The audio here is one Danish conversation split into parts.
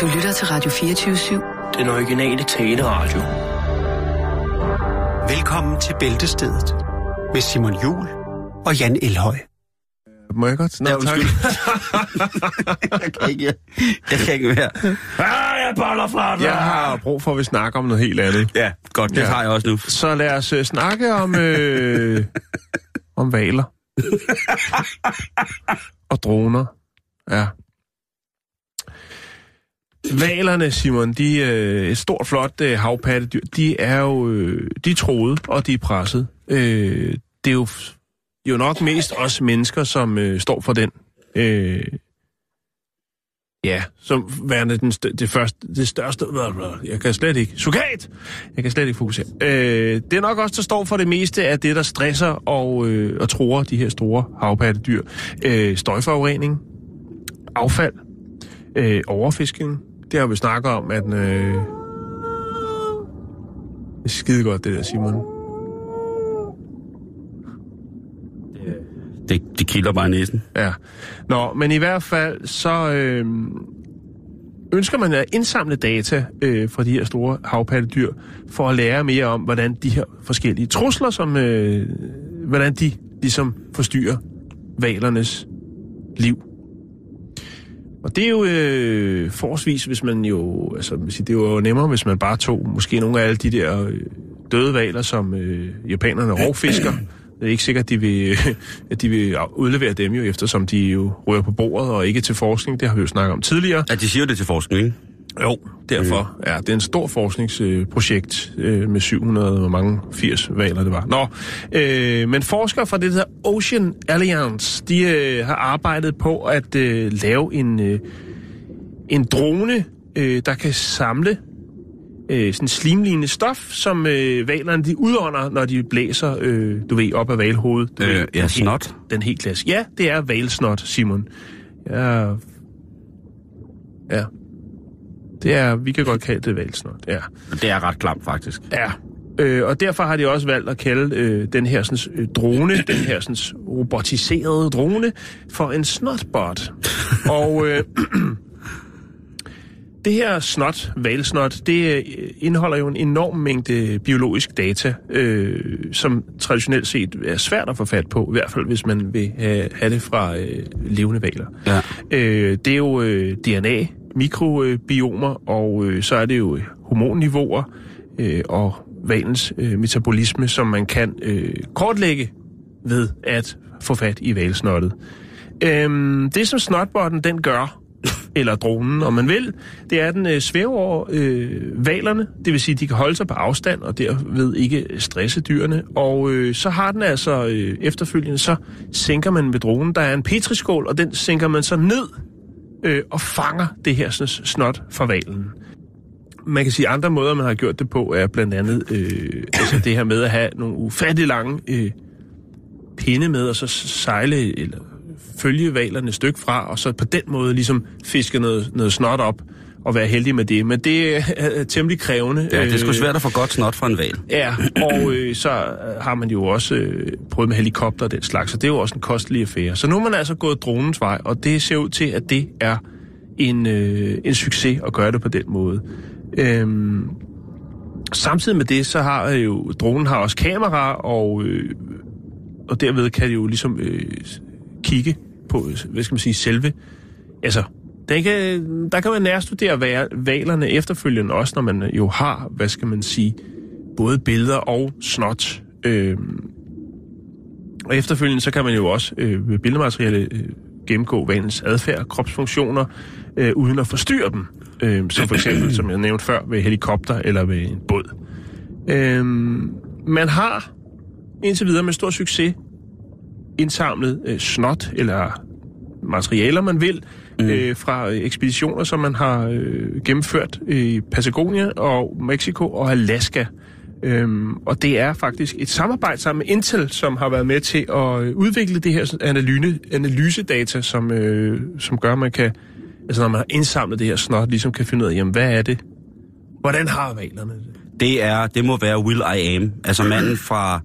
Du lytter til Radio 24-7. Den originale taleradio. Velkommen til Bæltestedet med Simon Jul og Jan Elhøj. Må jeg godt? Nå, Ja, tak. jeg kan ikke, jeg kan ikke mere. Ah, jeg boller fra dig! Jeg har brug for, at vi snakker om noget helt andet. Ja, godt, det Ja. har jeg også nu. Så lad os uh, snakke om, øh, om valer. og droner. Ja. Valerne, Simon, de øh, et stort, flot øh, havpattedyr, de er jo øh, de er troede, og de er presset. Øh, det er jo, jo nok mest os mennesker, som øh, står for den. Øh, ja, som værende den, st- det, første, det største... Jeg kan slet ikke... Sukat! Jeg kan slet ikke fokusere. Øh, det er nok også, der står for det meste af det, der stresser og, øh, og tror de her store havpattedyr. Øh, støjforurening, affald, øh, overfiskning. Det har vi snakket om, at... Øh, det er skide godt, det der, Simon. Det, det kilder bare næsen. Ja. Nå, men i hvert fald, så øh, ønsker man at indsamle data øh, fra de her store havpattedyr, for at lære mere om, hvordan de her forskellige trusler, som, øh, hvordan de ligesom forstyrrer valernes liv. Og det er jo øh, forholdsvis, hvis man jo, altså det er jo nemmere, hvis man bare tog måske nogle af alle de der øh, døde valer, som øh, japanerne rovfisker. Det er ikke sikkert, at de vil, at de vil udlevere dem jo, eftersom de jo rører på bordet og ikke til forskning. Det har vi jo snakket om tidligere. Ja, de siger jo det til forskning, ikke? Jo, derfor. Ja, det er en stor forskningsprojekt øh, med 700, hvor mange 80 valer det var. Nå, øh, men forskere fra det der Ocean Alliance, de øh, har arbejdet på at øh, lave en, øh, en drone, øh, der kan samle øh, sådan slimlignende stof, som øh, valerne de udånder, når de blæser, øh, du ved, op af valhovedet. Du Øh, ved, ja, den helt- snot. Den helt klasse. Ja, det er valsnot, Simon. Ja, ja. Det er, vi kan godt kalde det valsnot, ja. Det er ret klamt, faktisk. Ja, øh, og derfor har de også valgt at kalde øh, den her sådan, øh, drone, den her sådan, robotiserede drone, for en snotbot. og øh, det her snot, valsnot, det øh, indeholder jo en enorm mængde biologisk data, øh, som traditionelt set er svært at få fat på, i hvert fald hvis man vil have, have det fra øh, levende valer. Ja. Øh, det er jo øh, DNA, mikrobiomer, og øh, så er det jo øh, hormonniveauer øh, og valens øh, metabolisme, som man kan øh, kortlægge ved at få fat i valsnottet. Øhm, det som snotbotten den gør, eller dronen, om man vil, det er, at den øh, svæver over øh, valerne, det vil sige, at de kan holde sig på afstand, og derved ikke stresse dyrene. Og øh, så har den altså øh, efterfølgende, så sænker man med dronen, der er en petriskål, og den sænker man så ned øh, og fanger det her sådan, snot fra valen. Man kan sige, at andre måder, man har gjort det på, er blandt andet øh, altså det her med at have nogle ufattelig lange øh, pinde med, og så sejle eller følge valerne et stykke fra, og så på den måde ligesom fiske noget, noget snot op og være heldig med det. Men det er, er temmelig krævende. Ja, det er sgu Øh, svært at få godt snot fra en val. Ja, og øh, så øh, har man jo også øh, prøvet med helikopter og den slags, så det er jo også en kostelig affære. Så nu er man altså gået dronens vej, og det ser ud til, at det er en, øh, en succes at gøre det på den måde. Øhm, samtidig med det, så har øh, jo dronen har også kamera, og, øh, og derved kan det jo ligesom øh, kigge på, hvad skal man sige, selve, altså den kan, der kan man nærstudere valerne efterfølgende også, når man øh, jo har, hvad skal man sige, både billeder og snot. Øh, og efterfølgende så kan man jo også øh, med billedmateriale øh, gennemgå valens adfærd, kropsfunktioner, øh, uden at forstyrre dem. Øh, som for eksempel, som jeg nævnte før, ved helikopter eller ved en båd. Øh, man har indtil videre med stor succes indsamlet øh, snot eller materialer, man vil, mm. øh, fra ekspeditioner, som man har øh, gennemført i Patagonia og Mexico og Alaska. Øhm, og det er faktisk et samarbejde sammen med Intel, som har været med til at øh, udvikle det her analyse, analysedata, som, øh, som gør, at man kan, altså når man har indsamlet det her snot, ligesom kan finde ud af, jamen hvad er det? Hvordan har valerne det? Det, er, det må være Will I Am, altså manden fra,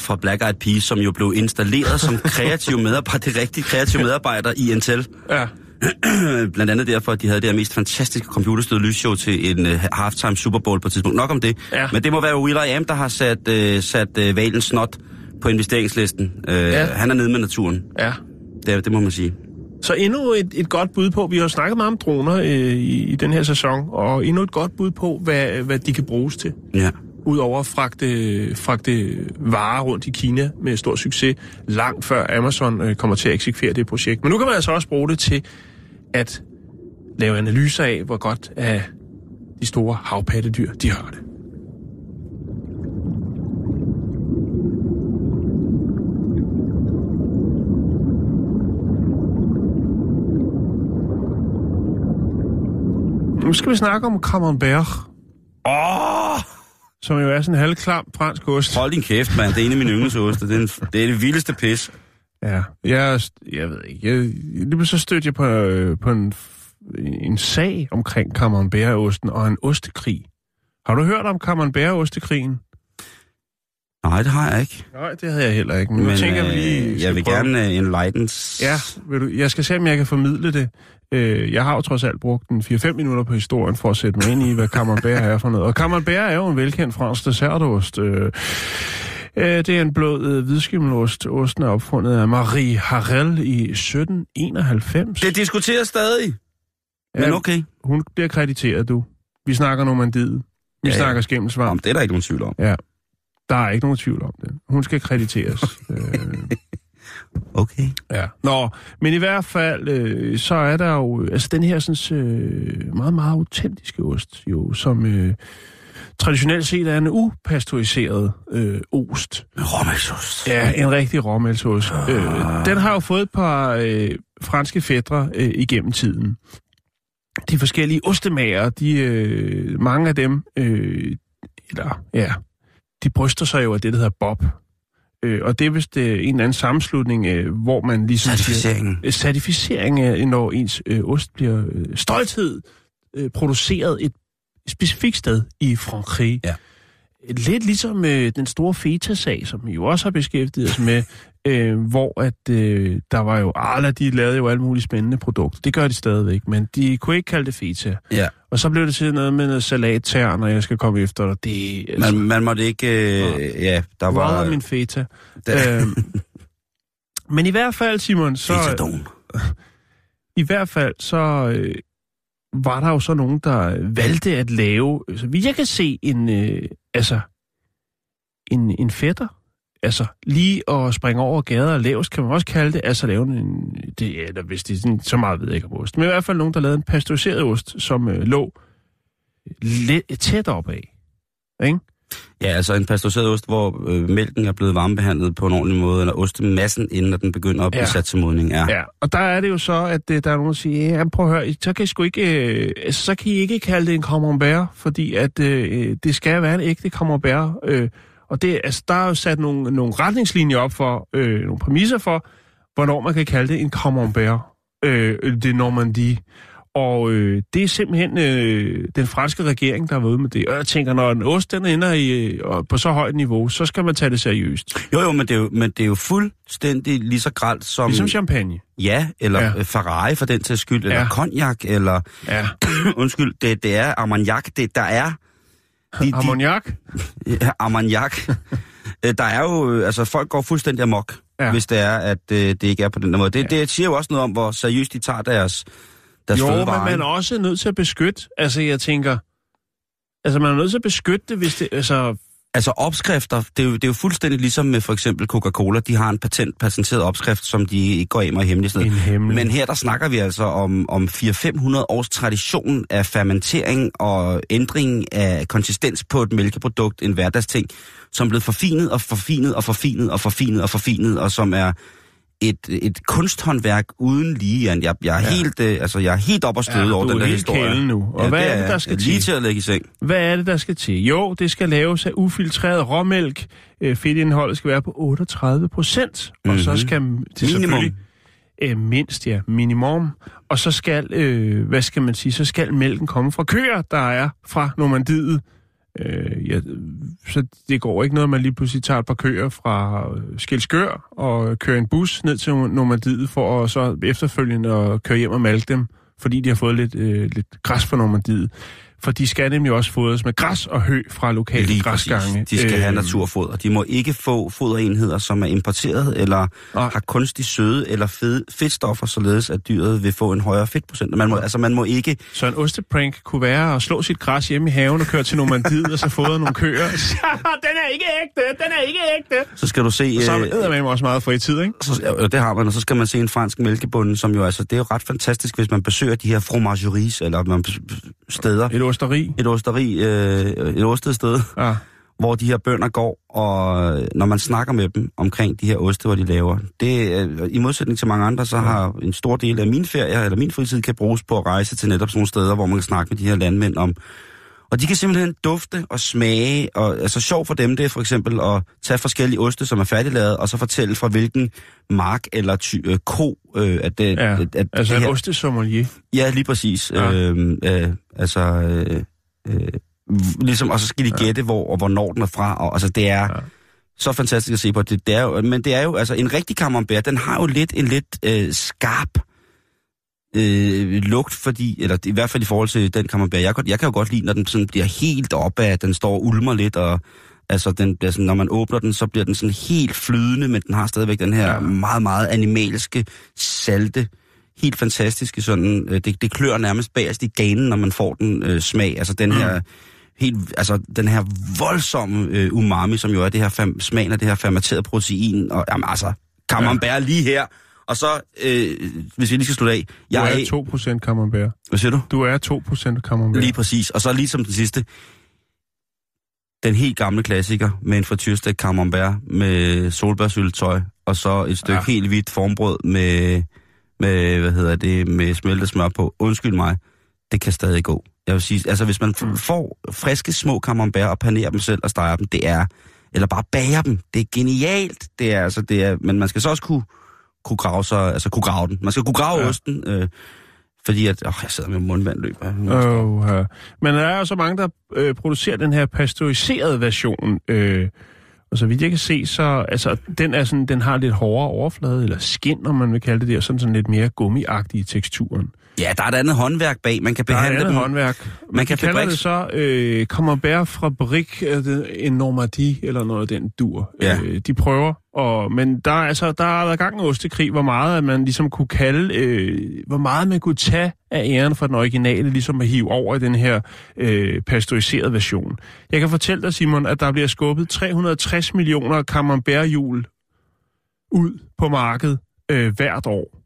fra Black Eyed Peas, som jo blev installeret som kreativ medarbejder, det rigtige kreative medarbejder i Intel. Ja, Blandt andet derfor, at de havde det her mest fantastiske computerstøde lysshow til en uh, halftime Super Bowl på et tidspunkt. Nok om det. Ja. Men det må være Will I Am, der har sat, uh, sat uh, valens snot på investeringslisten. Uh, ja. Han er nede med naturen. Ja. Det, det må man sige. Så endnu et, et godt bud på, vi har snakket meget om droner øh, i, i den her sæson, og endnu et godt bud på, hvad, hvad de kan bruges til. Ja. Udover at fragte, fragte varer rundt i Kina med stor succes, langt før Amazon øh, kommer til at eksekvere det projekt. Men nu kan man altså også bruge det til at lave analyser af, hvor godt af de store havpattedyr, de har det. Nu skal vi snakke om camembert, Åh! Oh! som jo er sådan en halvklam fransk ost. Hold din kæft, mand. Det er en af mine yndlingsoste. Det er, en, det er det vildeste pis. Ja, jeg, jeg ved ikke. Jeg, lige så stødte jeg på, øh, på en, en sag omkring camembert-osten og en ostekrig. Har du hørt om camembert-ostekrigen? Nej, det har jeg ikke. Nej, det havde jeg heller ikke. Men, nu tænker lige øh, skal jeg vil prøve. gerne uh, enlightens. Ja, vil du, jeg skal se, om jeg kan formidle det. Øh, jeg har jo trods alt brugt en 4-5 minutter på historien for at sætte mig ind i, hvad camembert er for noget. Og camembert er jo en velkendt fransk dessertost. Øh, øh, det er en blød øh, hvidskimmelost. Osten er opfundet af Marie Harel i 1791. Det diskuteres stadig. Men Ja, okay. Hun bliver krediteret, du. Vi snakker Normandiet. Vi Ja, ja, ja. snakker skimmelsvarm. Om det er der ikke nogen tvivl om. Ja. Der er ikke nogen tvivl om det. Hun skal krediteres. øh, Okay. ja. Nå, men i hvert fald, øh, så er der jo, altså den her sådan, øh, meget, meget autentiske ost, jo, som øh, traditionelt set er en upasteuriseret øh, ost. Råmælsost. Ja, en rigtig råmælsost. Øh, den har jo fået et par øh, franske fædre øh, igennem tiden. De forskellige ostemager, de, øh, mange af dem, øh, eller ja, de bryster sig jo af det, der hedder Bob. Øh, og det er vist øh, en eller anden sammenslutning, øh, hvor man ligesom siger, Certificeringen. øh, certificering af, når ens øh, ost bliver øh, stolthed øh, produceret et specifikt sted i Frankrig. Ja. Lidt ligesom øh, den store feta-sag, som vi jo også har beskæftiget os med, øh, hvor at øh, der var jo, Arla, de lavede jo alle mulige spændende produkter. Det gør de stadigvæk, men de kunne ikke kalde det feta. Ja. Og så blev det til noget med noget salattær, når jeg skal komme efter dig. Det altså, Man, man måtte ikke... Øh, ja, der var... var min feta. Der, Øhm, men i hvert fald, Simon, så... Fetadon. I hvert fald, så øh, var der jo så nogen, der valgte at lave, så vidt jeg kan se, en, øh, altså, en, en fætter. Altså, lige at springe over gader og lavest, kan man også kalde det. Altså, lave en, det er der hvis det er sådan, så meget ved jeg ikke om ost. Men i hvert fald nogen, der lavede en pasteuriseret ost, som øh, lå øh, lidt tæt op af. Ikke? Ja, altså en pasteuriseret ost, hvor øh, mælken er blevet varmebehandlet på en ordentlig måde, eller ostemassen, inden den begynder at blive Ja. sat til modning. Ja. Ja, og der er det jo så, at øh, der er nogen, der siger, ja, prøv at høre, så kan I sgu ikke, øh, så kan I ikke kalde det en camembert, fordi at øh, det skal være en ægte camembert. Øh, og det, altså, der er jo sat nogle, nogle retningslinjer op for, øh, nogle præmisser for, hvornår man kan kalde det en camembert. Øh, det Normandie. Og øh, det er simpelthen øh, den franske regering, der har været ude med det. Og jeg tænker, når en ost den ender i, øh, på så højt niveau, så skal man tage det seriøst. Jo, jo, men det er jo, men det er jo fuldstændig lige så gralt som... Ligesom champagne. Ja, eller Ja. ja. Ferrari for den til skyld, eller Ja. ja. cognac, eller... Ja. Undskyld, det, det er Armagnac, det der er... De, de, ja, Armagnac. Øh, der er jo... øh, Altså, folk går fuldstændig amok, Ja. ja. hvis det er, at øh, det ikke er på den der måde. Det, det siger jo også noget om, hvor seriøst de tager deres, deres Jo, men fødevarer. man er også nødt til at beskytte. Altså, jeg tænker... Altså, man er nødt til at beskytte det, hvis det... Altså, Altså opskrifter, det er, jo, det er jo fuldstændig ligesom med for eksempel Coca-Cola. De har en patent, patenteret opskrift, som de ikke går af med hemmeligt. En hemmelig. Men her der snakker vi altså om, om 400-500 års tradition af fermentering og ændring af konsistens på et mælkeprodukt, en hverdagsting, som er blevet forfinet og forfinet og forfinet og forfinet og forfinet, og som er et, et kunsthåndværk uden lige. Jan. Jeg, jeg, er Ja. helt, øh, altså, jeg er helt op og støde Ja, over den er der historie. nu. Og hvad er det, der skal Lige til? til at lægge i seng. hvad er det, der skal til? Jo, det skal laves af ufiltreret råmælk. Øh, Fedtindholdet skal være på 38 procent. Og så Mhm. skal det Minimum. Øh, mindst, ja. Minimum. Og så skal, øh, hvad skal man sige, så skal mælken komme fra køer, der er fra Normandiet. Øh, ja, så det går ikke noget, at man lige pludselig tager et par køer fra Skelskør og kører en bus ned til Normandiet for at så efterfølgende at køre hjem og malke dem, fordi de har fået lidt, øh, lidt græs på Normandiet. For de skal nemlig også fodres med græs og hø fra lokale Lige græsgange. præcis. De skal have Øh, naturfoder. De må ikke få foderenheder, som er importeret, eller Nej. har kunstig søde eller fed, fedtstoffer, således at dyret vil få en højere fedtprocent. Man må, altså, man må ikke... Så en osteprank kunne være at slå sit græs hjemme i haven og køre til Normandiet og så fodre nogle køer. den er ikke ægte, den er ikke ægte. Så skal du se... Så øh, er man også meget fritid, ikke? så, ja, det har man, og så skal man se en fransk mælkebonde, som jo altså, det er jo ret fantastisk, hvis man besøger de her fromageries, eller man steder, Et osteri. et osteri, øh, et ostet sted, Ja. hvor de her bønder går, og øh, når man snakker med dem omkring de her oste, hvor de laver, det er, i modsætning til mange andre, så har en stor del af min ferie, eller min fritid, kan bruges på at rejse til netop sådan nogle steder, hvor man kan snakke med de her landmænd om, og de kan simpelthen dufte og smage, og altså sjov for dem, det er for eksempel at tage forskellige oste, som er færdiglavet, og så fortælle fra hvilken mark eller ty, øh, ko, øh, at det, Ja, at, at altså det en her, ostesommelier. Ja, lige præcis. Ja. Ja. Øh, øh, altså, øh, øh, ligesom, og så skal de gætte, hvor og hvornår den er fra. Og, altså, det er Ja. ja. så fantastisk at se på. Det, det er jo, men det er jo, altså, en rigtig camembert, den har jo lidt en lidt øh, skarp øh, lugt, fordi, eller i hvert fald i forhold til den camembert, jeg, jeg kan jo godt lide, når den sådan bliver helt oppe af, den står og ulmer lidt, og altså, den bliver sådan, når man åbner den, så bliver den sådan helt flydende, men den har stadigvæk den her Ja. meget, meget animalske, salte, helt fantastiske sådan, øh, det, det klør nærmest bagerst i ganen, når man får den øh, smag, altså den her helt, altså den her voldsomme øh, umami, som jo er det her fam, smagen af det her fermenterede protein, og jamen altså, camembert ja. lige her, og så, øh, hvis vi lige skal slutte af, Du jeg er 2% camembert. hvad siger du? Du er 2% camembert. Lige præcis. Og så lige som den sidste, den helt gamle klassiker med en frityrstek camembert med solbærsyltetøj, og så et stykke Ja. helt hvidt formbrød med, med, hvad hedder det, med smeltet smør på. Undskyld mig, det kan stadig gå. Jeg vil sige, altså hvis man får friske små camembert og panerer dem selv og steger dem, det er, eller bare bager dem, det er genialt. Det er, altså, det er, men man skal så også kunne, kunne grave sig, altså kunne grave den. Man skal kunne grave Ja. osten, øh, fordi at, åh, jeg sidder med mundvand løber. Oh, ja. Men der er jo så mange, der øh, producerer den her pasteuriserede version. Øh, og så vidt jeg kan se, så altså, den, er sådan, den har lidt hårdere overflade, eller skin, om man vil kalde det og sådan, sådan lidt mere gummiagtig i teksturen. Ja, der er et andet håndværk bag. Man kan Der er behandle andet dem. håndværk. Man, Man kan kan kalde fabrik- det så øh, Camembert Fabrik en Normandie, eller noget af den dur. Ja. Øh, de prøver, og, men der, er altså, der har været gang med ostekrig, hvor meget at man ligesom kunne kalde, øh, hvor meget man kunne tage af æren for den originale, ligesom at hive over i den her øh, pasteuriserede version. Jeg kan fortælle dig, Simon, at der bliver skubbet 360 millioner Camembert-hjul ud på markedet øh, hvert år.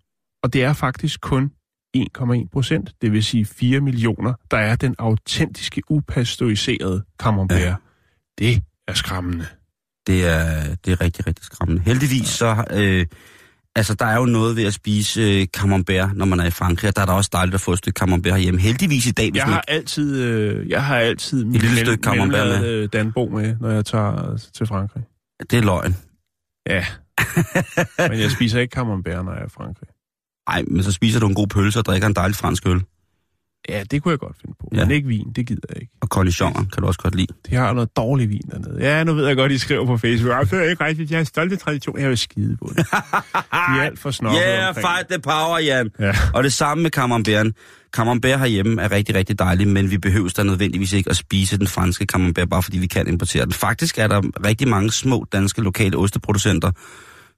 Og det er faktisk kun 1,1 procent, det vil sige 4 millioner, der er den autentiske, upasteuriserede camembert. Ja. Det er skræmmende. Det er, det er rigtig, rigtig skræmmende. Heldigvis så... Øh, altså, der er jo noget ved at spise øh, camembert, når man er i Frankrig, og der er der også dejligt at få et stykke camembert hjemme. Heldigvis i dag, hvis Jeg har altid, øh, jeg har altid lille stykke camembert med. med. Danbo med, når jeg tager til Frankrig. Det er løgn. Ja. Men jeg spiser ikke camembert, når jeg er i Frankrig. Nej, men så spiser du en god pølse og drikker en dejlig fransk øl. Ja, det kunne jeg godt finde på. Ja. Men ikke vin, det gider jeg ikke. Og cornichoner kan du også godt lide. De har noget dårlig vin dernede. Ja, nu ved jeg godt, I skriver på Facebook. Jeg føler ikke rigtigt, jeg har stolte tradition. Jeg vil skide på det. De er alt for snobbede Yeah, omkring fight the power, Jan. Ja. Og det samme med camemberten. Camembert herhjemme er rigtig, rigtig dejlig, men vi behøver da nødvendigvis ikke at spise den franske camembert, bare fordi vi kan importere den. Faktisk er der rigtig mange små danske lokale osteproducenter,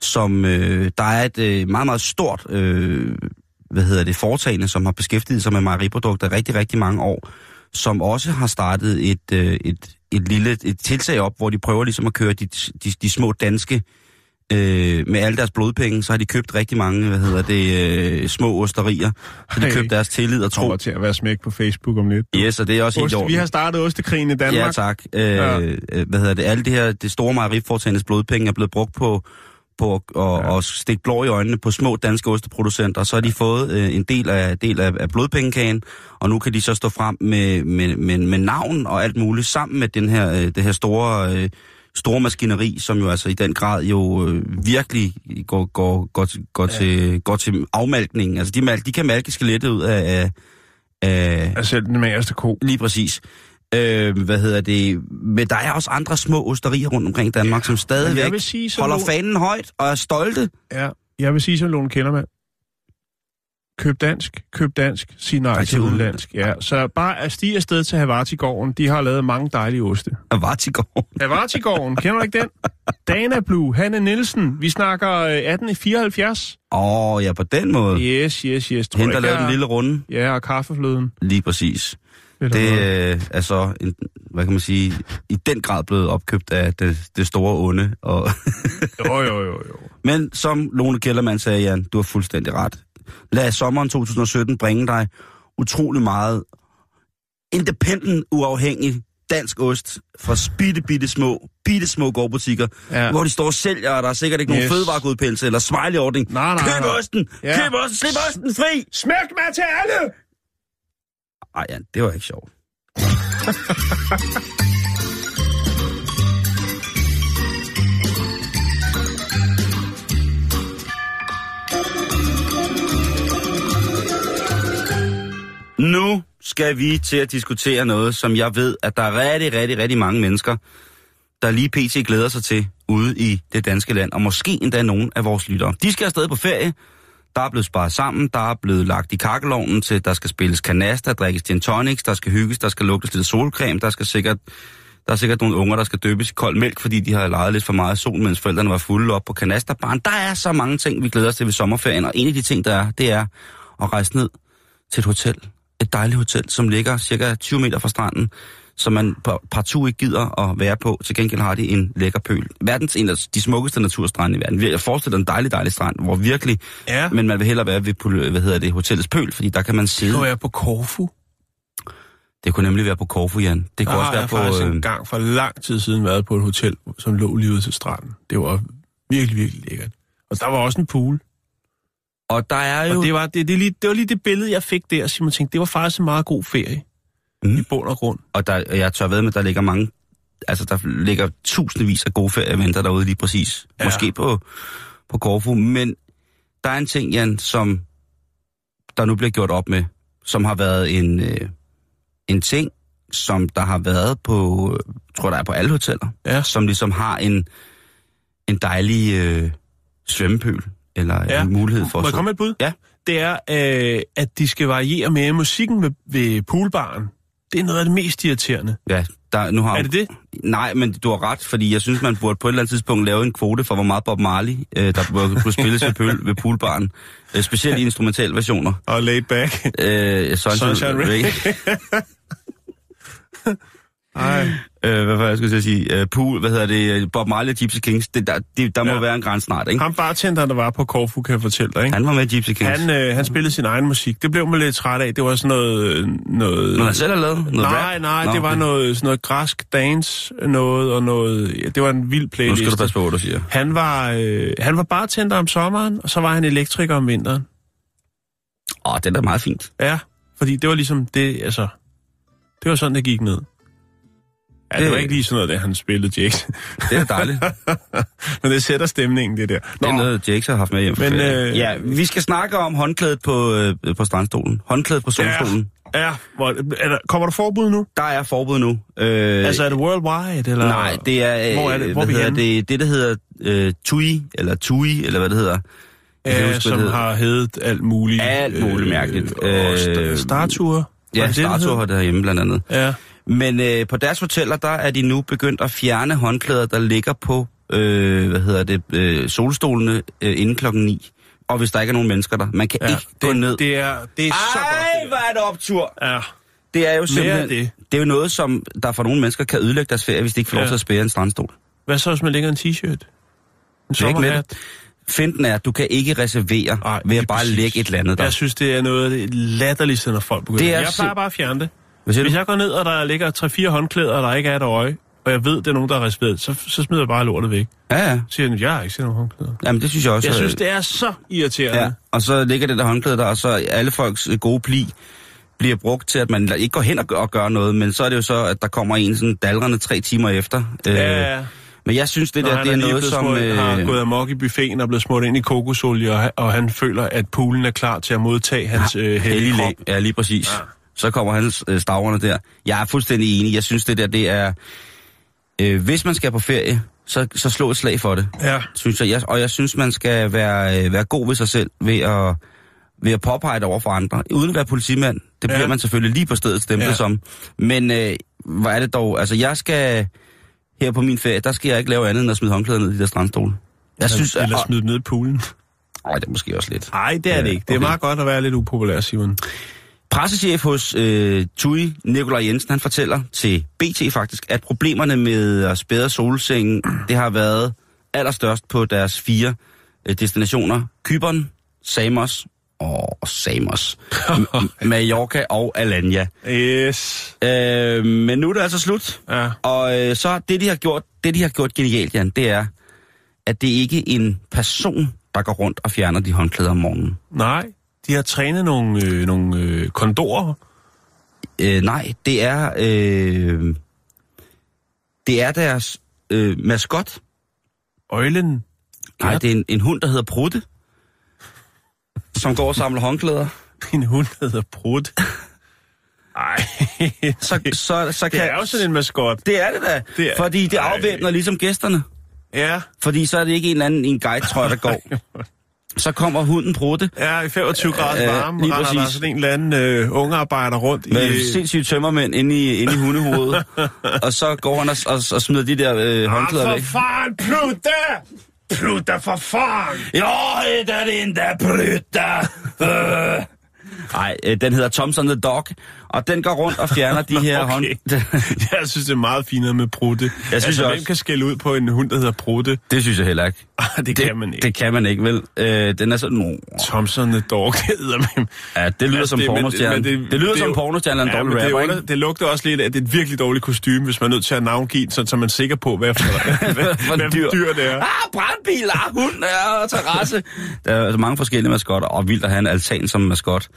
som øh, der er et øh, meget, meget stort øh, hvad hedder det, foretagende, som har beskæftiget sig med mejeriprodukter rigtig, rigtig mange år, som også har startet et, øh, et, et lille et tiltag op, hvor de prøver ligesom at køre de, de, de små danske øh, med alle deres blodpenge, så har de købt rigtig mange, hvad hedder det, øh, små osterier. Så de Hey. købt deres tillid og tro. kommer til at være smæk på Facebook om lidt. Yes, og det er også helt i Ost, orden. vi har startet ostekrigen i Danmark. Ja, tak. Øh, Ja. ja. Hvad hedder det? Alle det her, det store mejeriforetagendes blodpenge er blevet brugt på, på at, og, Ja. at stikke blå i øjnene på små danske osteproducenter, så har de fået øh, en del af, del af, af blodpengekagen, og nu kan de så stå frem med, med, med, med navn og alt muligt sammen med den her, øh, det her store, øh, store maskineri, som jo altså i den grad jo øh, virkelig går, går, går, til, går, ja. til, går til afmalkning. Altså de, mal, de kan malke skelettet ud af, af, af, Altså den magerste ko. Lige præcis. Øh, hvad hedder det? Men der er også andre små osterier rundt omkring Danmark, som stadigvæk sige, så holder Lone- fanen højt og er stolte. Ja, jeg vil sige som Lone Kellermann. Køb dansk, køb dansk, sig nej til udenlandsk. Ja, så bare at stige afsted til Havatigården. De har lavet mange dejlige oste. Avatigård. Havatigården, kender du ikke den? Dana Blue, Hanne Nielsen. Vi snakker øh, 1874. Åh, oh, ja, på den måde. Yes, yes, yes. Tror Hende, der lavede den lille runde. Ja, og kaffefløden. Lige præcis. Eller Det øh, er så, en, hvad kan man sige, i den grad blevet opkøbt af det, det store onde. Og Jo, jo, jo, jo. Men som Lone Kellermann sagde, Jan, du har fuldstændig ret. Lad sommeren 2017 bringe dig utrolig meget independent, uafhængig dansk ost fra bitte, bitte små, bitte små gårdbutikker, Ja. hvor de står og sælger, og der er sikkert ikke yes. Nogen fødevaregodpenselse eller smiley-ordning. Nej, nej, Køb nej. osten! Ja. Køb osten! Slip osten fri! Smæk mig til alle! Ej, Jan, det var ikke sjovt. Nu skal vi til at diskutere noget, som jeg ved, at der er rigtig, rigtig, rigtig mange mennesker, der lige pt. glæder sig til ude i det danske land, og måske endda nogen af vores lyttere. De skal afsted på ferie, der er blevet sparet sammen, der er blevet lagt i kakkelovnen til, der skal spilles kanasta, drikkes gin tonics, der skal hygges, der skal lugtes lidt solcreme, der skal sikkert der er sikkert nogle unger, der skal døbes i kold mælk, fordi de har leget lidt for meget sol, mens forældrene var fulde op på kanasterbarn. Der er så mange ting, vi glæder os til ved sommerferien, og en af de ting, der er, det er at rejse ned til et hotel. Et dejligt hotel, som ligger cirka 20 meter fra stranden, som man par- partout ikke gider at være på. Til gengæld har de en lækker pøl. Verdens en af de smukkeste naturstrande i verden. Jeg forestiller en dejlig, dejlig strand, hvor virkelig... Ja. Men man vil hellere være ved hvad hedder det, hotellets pøl, fordi der kan man sidde. Nu er jeg på Korfu. Det kunne nemlig være på Korfu, Jan. Det kunne også har være jeg på... faktisk øh, en gang for lang tid siden været på et hotel, som lå lige ude til stranden. Det var virkelig, virkelig lækkert. Og der var også en pool. Og der er jo... Og det var, det, det, lige, det var lige det billede, jeg fik der, Simon tænkte, det var faktisk en meget god ferie. Mm. I bund og grund. Og der, jeg tør ved med, der ligger mange... Altså, der ligger tusindvis af gode ferieeventer derude lige præcis. Ja. Måske på, på Korfu. Men der er en ting, Jan, som der nu bliver gjort op med, som har været en, øh, en ting, som der har været på, tror der er på alle hoteller, Ja. som ligesom har en, en dejlig øh, svømmepøl, eller Ja. en mulighed for Må jeg komme med et bud? Ja. Det er, øh, at de skal variere med musikken ved, ved poolbaren. Det er noget af det mest irriterende. Ja, der, nu har Er det det? Nej, men du har ret, fordi jeg synes, man burde på et eller andet tidspunkt lave en kvote for, hvor meget Bob Marley, øh, der burde kunne spilles ved, pøl, ved poolbaren. Øh, specielt i instrumental versioner. Og laid back. Øh, Sunshine, Sunshine Reggae. Ej. øh, hvad var jeg skulle sige? Øh, pool, hvad hedder det? Bob Marley og Gypsy Kings. Det, der, det, der må Ja. være en grænse snart, ikke? Ham bartenderen, der var på Korfu, kan jeg fortælle dig, ikke? Han var med Gypsy Kings. Han, øh, han spillede sin egen musik. Det blev man lidt træt af. Det var sådan noget... noget Når han selv har lavet noget nej, rap? nej, Nå, det var okay. noget, sådan noget græsk dance noget, og noget... Ja, det var en vild Nu playlist. skal du passe på, hvad du siger. Han var, øh, han var bartender om sommeren, og så var han elektriker om vinteren. Åh, det er da meget fint. Ja, fordi det var ligesom det, altså... Det var sådan, det gik ned. Ja, det, Det- var ikke lige sådan noget, da han spillede Jakes. Det er dejligt. Men det sætter stemningen, det der. Det er noget, Jakes har haft med hjem. Men, øh, ja, vi skal snakke om håndklædet på, øh, på strandstolen. Håndklædet på solstolen. Ja, ja hvor, er der, kommer der forbud nu? Der er forbud nu. Øh, Altså, er det worldwide, eller? nej, det er, øh, Hvor er det? Hvor er hvad hedder henne? det, det, der hedder øh, TUI, eller TUI, eller hvad det hedder. Ja, huske, som hedder. har heddet alt muligt. Alt muligt mærkeligt. Øh, Øh, Startur. Ja, Startur har det herhjemme blandt andet. Ja. Men øh, på deres hoteller, der er de nu begyndt at fjerne håndklæder, der ligger på, øh, hvad hedder det, øh, solstolene øh, inden klokken 9. Og hvis der ikke er nogen mennesker der. Man kan ja. ikke gå det, ned. Det er, det er så Ej, godt. hvor er det optur! det. Ja. Det er jo simpelthen... det. det er jo noget, som der for nogle mennesker kan ødelægge deres ferie, hvis de ikke får lov Ja. til at spære en strandstol. Hvad så, hvis man lægger en t-shirt? En sommerhat? det. Finten er, at du kan ikke reservere Ej, ved at bare præcis. lægge et eller andet der. Jeg synes, det er noget af det latterligste, når folk begynder. Det er jeg plejer bare at fjerne det. Hvad Hvis jeg går ned, og der ligger 3-4 håndklæder, og der ikke er et øje, og jeg ved, det er nogen, der har reserveret, så, så smider jeg bare lortet væk. Ja, ja. Så siger jeg, jeg har ikke set nogen håndklæder. Jamen, det synes jeg også. Jeg øh, synes, det er så irriterende. Ja, og så ligger det der håndklæde der, og så alle folks øh, gode pli bliver brugt til, at man ikke går hen og gør, og gør noget, men så er det jo så, at der kommer en sådan dalrende tre timer efter. Øh, Ja, Men jeg synes, det Når der, han det er noget, som... smurt, har Øh, gået amok i buffeten og blevet smurt ind i kokosolie, og, han- og han føler, at poolen er klar til at modtage hans øh, hellige hellig krop. Ja, lige præcis. Ja. Så kommer hans øh, staverne der. Jeg er fuldstændig enig. Jeg synes, det der, det er... Øh, hvis man skal på ferie, så, så slå et slag for det. Ja. Synes jeg. Og jeg synes, man skal være, øh, være god ved sig selv ved at, ved at påpege det over for andre. Uden at være politimand. Det bliver Ja. man selvfølgelig lige på stedet stemplet Ja. som. Men øh, hvor er det dog... Altså, jeg skal... Her på min ferie, der skal jeg ikke lave andet end at smide håndklæder ned i de der strandstole. Jeg synes... Eller smide dem ned i poolen. Ej, det er måske også lidt. Nej, det er det ikke. Det er okay. meget godt at være lidt upopulær, Simon. Pressechef hos øh, TUI, Nikolaj Jensen, han fortæller til BT faktisk, at problemerne med at spære solsengen, det har været allerstørst på deres fire øh, destinationer. Kyberen, Samos og Samos, Mallorca og Alanya. Yes. Øh, men nu er det altså slut. Ja. Og øh, så det, de har gjort, det, de har gjort genialt, Jan, det er, at det ikke er en person, der går rundt og fjerner de håndklæder om morgenen. Nej, de har trænet nogle, øh, nogle øh, kondorer. Øh, nej, det er... Øh, det er deres øh, maskot. Øjlen. Nej, det er en, en hund, der hedder Prutte. Som går og samler håndklæder. En hund, der hedder Brut. Ej. Så, så, så kan... det er jo sådan en maskot. Det er det da. Det er- fordi det Ej. afvæbner ligesom gæsterne. Ja. Fordi så er det ikke en eller anden en guide, tror jeg, der går. Så kommer hunden Prutte Ja, i 25 grader Øh, varme, lige render der sådan en eller anden øh, unge arbejder rundt med i... sindssyge tømmermænd inde i, inde i hundehovedet. og så går han og, og, og smider de der øh, håndklæder ah, væk. for faren, Plutte! Plutte, for faren! Jo, det er det der Prutte! Øh. Nej, øh, den hedder Thompson the Dog, og den går rundt og fjerner de her Okay. hånd... Jeg synes, det er meget finere med Prutte. Jeg synes altså, også- hvem kan skælde ud på en hund, der hedder Prutte? det synes jeg heller ikke. Ah, det, kan man ikke. Det kan man ikke, vel? Øh, den er sådan... Thompson the Dog, det hedder man. Ja, det lyder som pornostjerne. Det, det lyder er som pornostjerne en ja, dårlig det, er rapper, under, ikke? det lugter også lidt af, at det er et virkelig dårligt kostume, hvis man er nødt til at navngive, så, så man er sikker på, hvad for, hvad, For hvad dyr. dyr det er. Ah, brandbil, ah, hund, ja, terrasse. Der er altså mange forskellige maskotter, og vildt at have en altan som maskot.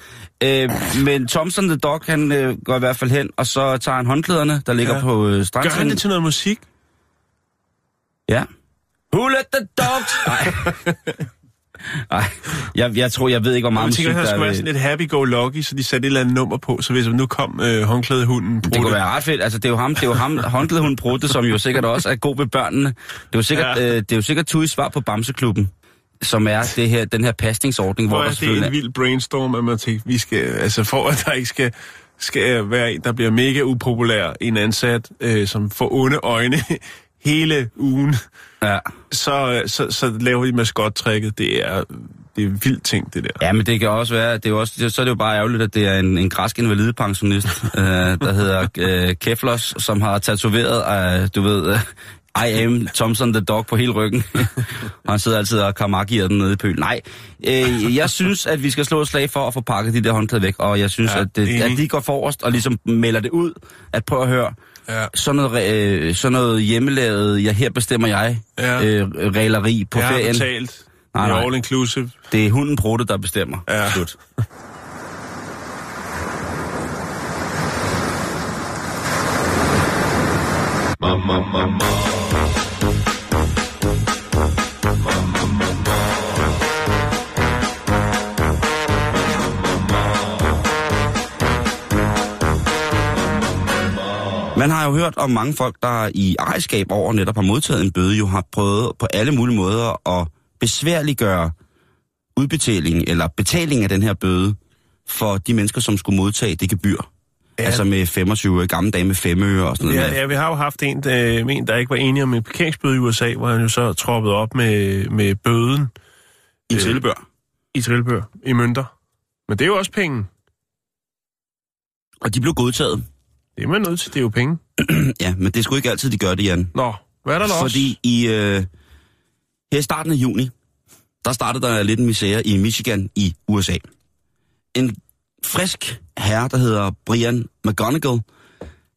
Øh, men Thompson the Dog, han øh, går i hvert fald hen, og så tager han håndklæderne, der ligger Ja. på øh, Gør han det til noget musik? Ja. Who let the dogs... Nej. Nej, jeg, jeg tror, jeg ved ikke, hvor meget Jeg musik tænker, der der er skulle være sådan lidt happy-go-lucky, så de satte et eller andet nummer på, så hvis nu kom øh, håndklædehunden Det kunne være ret fedt. Altså, det er jo ham, det er jo ham håndklædehunden Brutte, som jo sikkert også er god ved børnene. Det er jo sikkert, Ja. øh, det er jo sikkert Tuis svar på Bamseklubben, som er det her, den her pasningsordning, hvor Hvor der er det selvfølgelig en vild brainstorm, at man tænker, vi skal, altså for at der ikke skal, skal være en, der bliver mega upopulær, en ansat, øh, som får onde øjne hele ugen, Ja. så, så, så laver de maskottrækket. Det er, det er vildt ting, det der. ja, men det kan også være, det er også, så er det jo bare ærgerligt, at det er en, en græsk invalidepensionist, øh, der hedder øh, Keflos, som har tatoveret, øh, du ved, øh, I am Thompson the Dog på hele ryggen. og han sidder altid og kamakier den nede i pølen. Nej, øh, jeg synes, at vi skal slå et slag for at få pakket de der håndklæder væk, og jeg synes, Ja, at, det, at de går forrest og ligesom melder det ud, at prøv at høre, Ja. sådan noget, øh, sådan noget hjemmelavet, ja, her bestemmer jeg, Ja. øh, regleri på jeg har ferien. betalt. Nej, Det er nej. all inclusive. Det er hunden Brutte, der bestemmer. Ja. Slut. Man har jo hørt om mange folk, der i ejerskab over netop har modtaget en bøde, jo har prøvet på alle mulige måder at besværliggøre udbetaling eller betaling af den her bøde for de mennesker, som skulle modtage det gebyr. Ja. Altså med 25 øre, gamle dage med 5 øre og sådan noget. Ja, ja, vi har jo haft en, der, en, der ikke var enig om en parkeringsbøde i USA, hvor han jo så troppede op med, med bøden I en trillebør. i trillebør, i mønter. Men det er jo også penge. Og de blev godtaget. Det er man nødt til, det er jo penge. Ja, men det er sgu ikke altid, de gør det, Jan. Nå, hvad er der da Fordi i, øh, her i starten af juni, der startede der lidt en misære i Michigan i USA. En frisk herre, der hedder Brian McGonigal,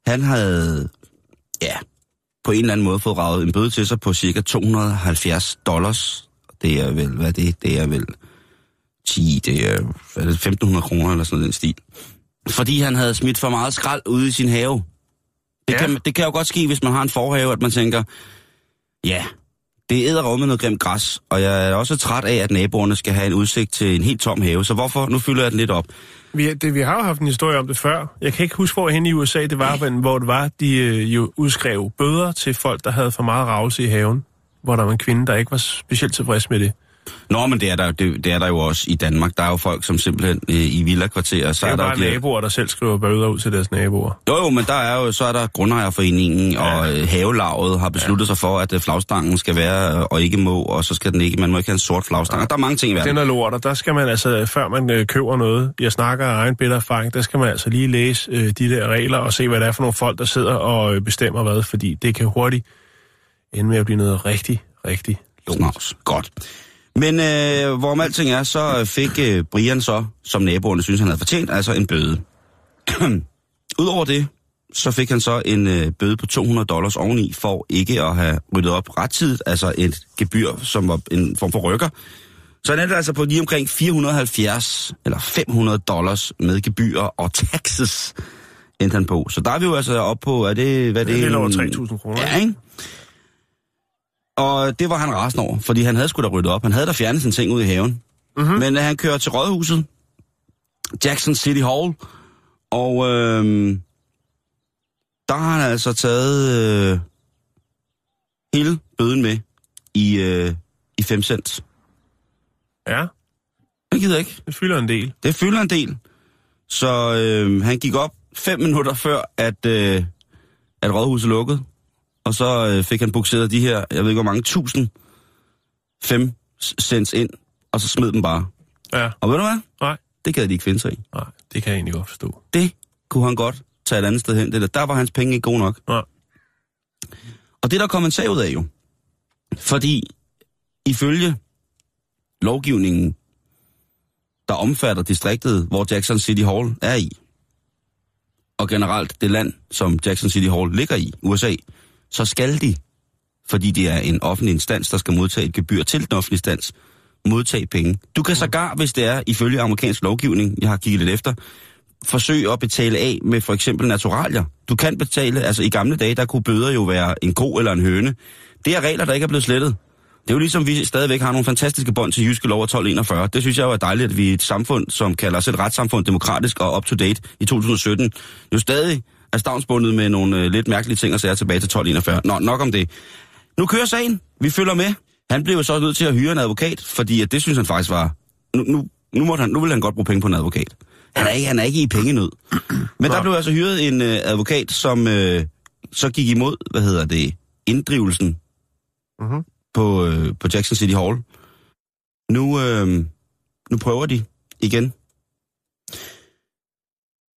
han havde, ja, på en eller anden måde fået ravet en bøde til sig på cirka 270 dollars. Det er vel, hvad er det? Det er vel 10, det er, hvad er det, 1500 kroner eller sådan den stil. Fordi han havde smidt for meget skrald ude i sin have. Det, ja. kan, det kan jo godt ske, hvis man har en forhave, at man tænker, ja, det er med noget grimt græs, og jeg er også træt af, at naboerne skal have en udsigt til en helt tom have. Så hvorfor? Nu fylder jeg den lidt op. Vi, det, vi har jo haft en historie om det før. Jeg kan ikke huske, hvor hen i USA det var, men hvor det var, de øh, jo udskrev bøder til folk, der havde for meget ravelse i haven. Hvor der var en kvinde, der ikke var specielt tilfreds med det. Nå, men det er, der, det, det er der jo også i Danmark. Der er jo folk, som simpelthen øh, i villakvarterer... Så det er, er der bare de naboer, der selv skriver bøder ud til deres naboer. Jo, jo, men der er jo, så er der grundejerforeningen, ja. og øh, havelaget har besluttet ja. sig for, at øh, flagstangen skal være øh, og ikke må, og så skal den ikke, man må ikke have en sort flagstang. Ja. Der er mange ting i verden. Den er lort, og der skal man altså, før man øh, køber noget, jeg snakker af egen bitter erfaring, der skal man altså lige læse øh, de der regler og se, hvad det er for nogle folk, der sidder og øh, bestemmer hvad, fordi det kan hurtigt ende med at blive noget rigtig, rigtig lort. Godt. Men øh, hvorom alting er, så fik øh, Brian så, som naboerne synes, han havde fortjent, altså en bøde. Udover det, så fik han så en øh, bøde på 200 dollars oveni for ikke at have ryddet op rettidigt, altså et gebyr, som var en form for rykker. Så han endte altså på lige omkring 470 eller 500 dollars med gebyr og taxes endte han på. Så der er vi jo altså op på, er det... Hvad det, det er lidt over 3.000 kroner. Ja, ikke? Og det var han rasende over, fordi han havde sgu da ryddet op. Han havde da fjernet sin ting ud i haven. Mm-hmm. Men uh, han kører til rådhuset, Jackson City Hall, og øh, der har han altså taget øh, hele bøden med i, øh, i 5 cent. Ja. Det gider ikke. Det fylder en del. Det fylder en del. Så øh, han gik op fem minutter før, at, øh, at rådhuset lukkede og så øh, fik han bukseret de her, jeg ved ikke hvor mange tusind, fem cents ind, og så smed dem bare. Ja. Og ved du hvad? Nej. Det gad de ikke finde sig i. Nej, det kan jeg egentlig godt forstå. Det kunne han godt tage et andet sted hen. Det der, der var hans penge ikke gode nok. Nej. Og det der kom en sag ud af jo. Fordi ifølge lovgivningen, der omfatter distriktet, hvor Jackson City Hall er i, og generelt det land, som Jackson City Hall ligger i, USA, så skal de, fordi det er en offentlig instans, der skal modtage et gebyr til den offentlige instans, modtage penge. Du kan sågar, hvis det er ifølge amerikansk lovgivning, jeg har kigget lidt efter, forsøge at betale af med for eksempel naturalier. Du kan betale, altså i gamle dage, der kunne bøder jo være en ko eller en høne. Det er regler, der ikke er blevet slettet. Det er jo ligesom, vi stadigvæk har nogle fantastiske bånd til Jyske Lov 1241. Det synes jeg jo er dejligt, at vi er et samfund, som kalder os et retssamfund, demokratisk og up-to-date i 2017, jo stadig er stavnsbundet med nogle øh, lidt mærkelige ting, og så er tilbage til 1241. Nå, nok om det. Nu kører sagen. Vi følger med. Han blev så nødt til at hyre en advokat, fordi at det synes han faktisk var... Nu, nu, nu, måtte han, nu vil han godt bruge penge på en advokat. Han er ikke, han er ikke i pengenød. Men der blev altså hyret en øh, advokat, som øh, så gik imod, hvad hedder det, inddrivelsen mm-hmm. på, øh, på Jackson City Hall. Nu, øh, nu prøver de igen.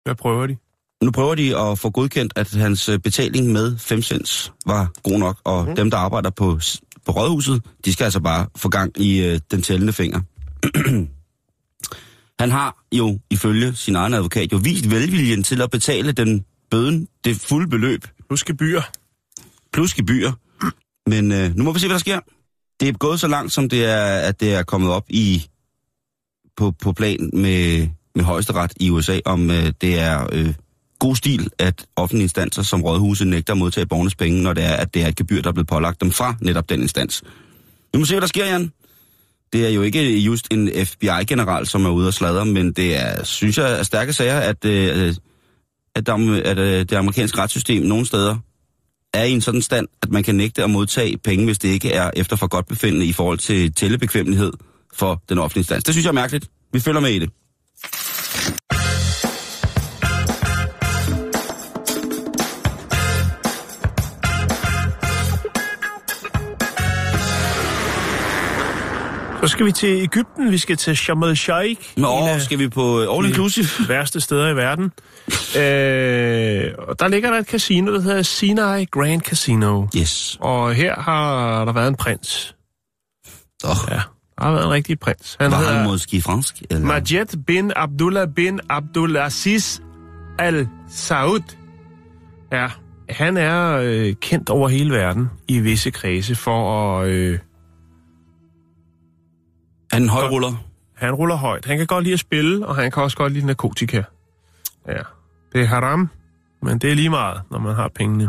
Hvad prøver de? Nu prøver de at få godkendt, at hans øh, betaling med 5 cents var god nok, og mm. dem, der arbejder på, på rådhuset, de skal altså bare få gang i øh, den tællende finger. Han har jo ifølge sin egen advokat jo vist velviljen til at betale den bøden, det fulde beløb. Plus gebyr. Plus gebyr. Men øh, nu må vi se, hvad der sker. Det er gået så langt, som det er, at det er kommet op i på, på plan med, med højesteret i USA, om øh, det er øh, god stil, at offentlige instanser som rådhuset nægter at modtage borgernes penge, når det er, at det er et gebyr, der er blevet pålagt dem fra netop den instans. Vi må se, hvad der sker, Jan. Det er jo ikke just en FBI-general, som er ude og sladre, men det er, synes jeg, er stærke sager, at, øh, at, der, at øh, det amerikanske retssystem nogle steder er i en sådan stand, at man kan nægte at modtage penge, hvis det ikke er efter for godt befindende i forhold til tællebekvemmelighed for den offentlige instans. Det synes jeg er mærkeligt. Vi følger med i det. Så skal vi til Ægypten, vi skal til Sharm el-Sheikh. Nå, skal vi på øh, All Inclusive? værste steder i verden. øh, og der ligger der et casino, der hedder Sinai Grand Casino. Yes. Og her har der været en prins. Så. Ja, der har været en rigtig prins. Han Var han måske fransk? Eller? Majed bin Abdullah bin Abdulaziz Al Saud. Ja, han er øh, kendt over hele verden i visse kredse for at... Øh, han en høj ruller? Han ruller højt. Han kan godt lide at spille, og han kan også godt lide narkotika. Ja, det er haram, men det er lige meget, når man har pengene.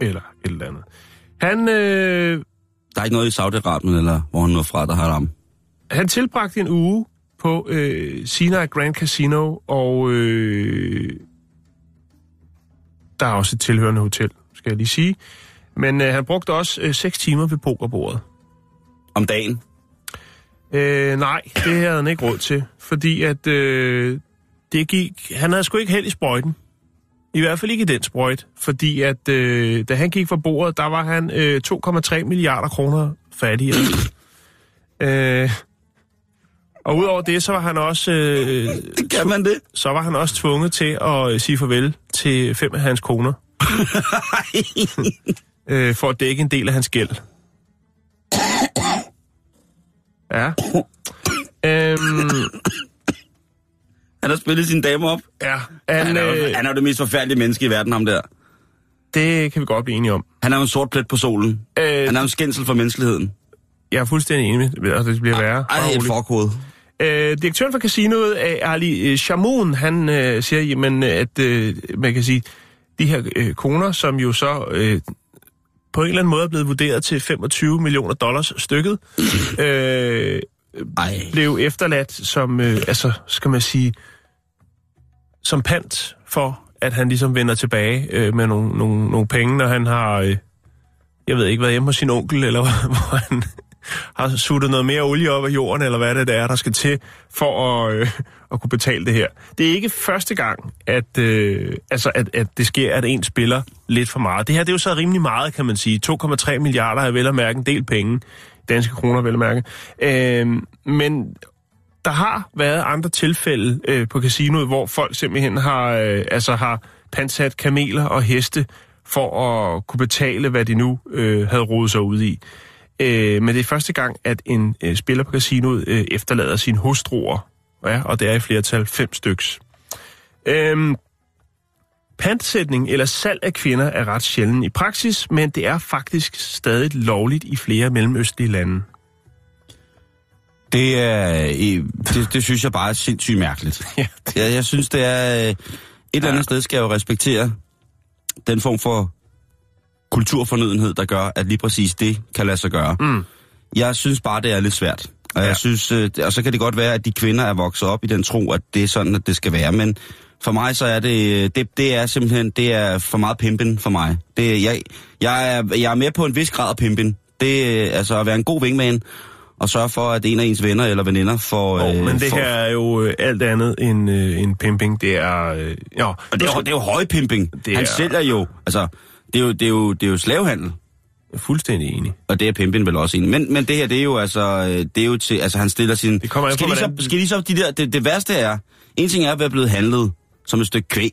Eller et eller andet. Han, øh, Der er ikke noget i Saudi-Arabien, eller hvor han er fra, der har ham. Han tilbragte en uge på øh, Sinai Grand Casino, og øh, der er også et tilhørende hotel, skal jeg lige sige. Men øh, han brugte også øh, 6 timer ved pokerbordet. Om dagen. Øh, nej, det havde han ikke råd til, fordi at øh, det gik, han havde sgu ikke held i sprøjten. I hvert fald ikke i den sprøjt, fordi at øh, da han gik fra bordet, der var han øh, 2,3 milliarder kroner fattigere. øh, og udover det, så var han også øh, Kan man det? så var han også tvunget til at øh, sige farvel til fem af hans koner, øh, for at dække en del af hans gæld. Ja. Øhm, Han har spillet sin dame op. ja, Han, han, er, jo, øh, han er jo det mest forfærdelige menneske i verden, ham der. det kan vi godt blive enige om. Han er jo en sort plet på solen. Øh, Han er en skændsel for menneskeligheden. jeg er fuldstændig enig med, at det bliver værre. Ej, Bare et rolig. forkode. Øh, direktøren for casinoet, øh, Ali øh, Shamoun, han øh, siger, jamen, at øh, man kan sige, de her øh, koner, som jo så øh, på en eller anden måde er blevet vurderet til 25 millioner dollars stykket, øh, Ej. blev efterladt som, øh, altså, skal man sige, som pant for, at han ligesom vender tilbage øh, med nogle, nogle, nogle penge, når han har, øh, jeg ved ikke, været hjemme hos sin onkel, eller hvor han har suttet noget mere olie op af jorden, eller hvad det er, der skal til, for at, øh, at kunne betale det her. Det er ikke første gang, at, øh, altså, at, at det sker, at en spiller lidt for meget. Det her det er jo så rimelig meget, kan man sige. 2,3 milliarder er vel at mærke en del penge. Danske kroner vel at mærke. Øh, men der har været andre tilfælde øh, på casinoet, hvor folk simpelthen har, øh, altså har pansat kameler og heste for at kunne betale, hvad de nu øh, havde rodet sig ud i. Øh, men det er første gang, at en øh, spiller på casinoet øh, efterlader sine hustruer, ja, og det er i flertal fem styks. Øhm, pantsætning eller salg af kvinder er ret sjældent i praksis, men det er faktisk stadig lovligt i flere mellemøstlige lande. Det, er, øh, det, det synes jeg bare er sindssygt mærkeligt. Ja, Jeg, jeg synes, det er... øh, Et eller andet sted skal jeg jo respektere den form for kulturfornødenhed, der gør, at lige præcis det kan lade sig gøre. Mm. Jeg synes bare, det er lidt svært. Og, Ja. jeg synes, øh, og så kan det godt være, at de kvinder er vokset op i den tro, at det er sådan, at det skal være. Men for mig så er det, det, det er simpelthen, det er for meget pimpen for mig. Det, jeg, jeg, er, jeg er med på en vis grad af pimpen. Det er altså at være en god wingman, og sørge for, at en af ens venner eller veninder får... Oh, øh, men det får, her er jo øh, alt andet end, øh, end pimping. Det er... Øh, ja, Og det er, jo- det er jo højpimping. Det Det Han er- sælger jo... Altså, det er jo, det er jo, det er jo slavehandel. Jeg er fuldstændig enig. Og det er pimpen vel også en. Men, men det her, det er jo altså... øh, Det er jo til... Altså, han stiller sin... Det kommer på, skal, de så, skal de så... De der, det, det værste er... En ting er at være blevet handlet som et stykke kvæg.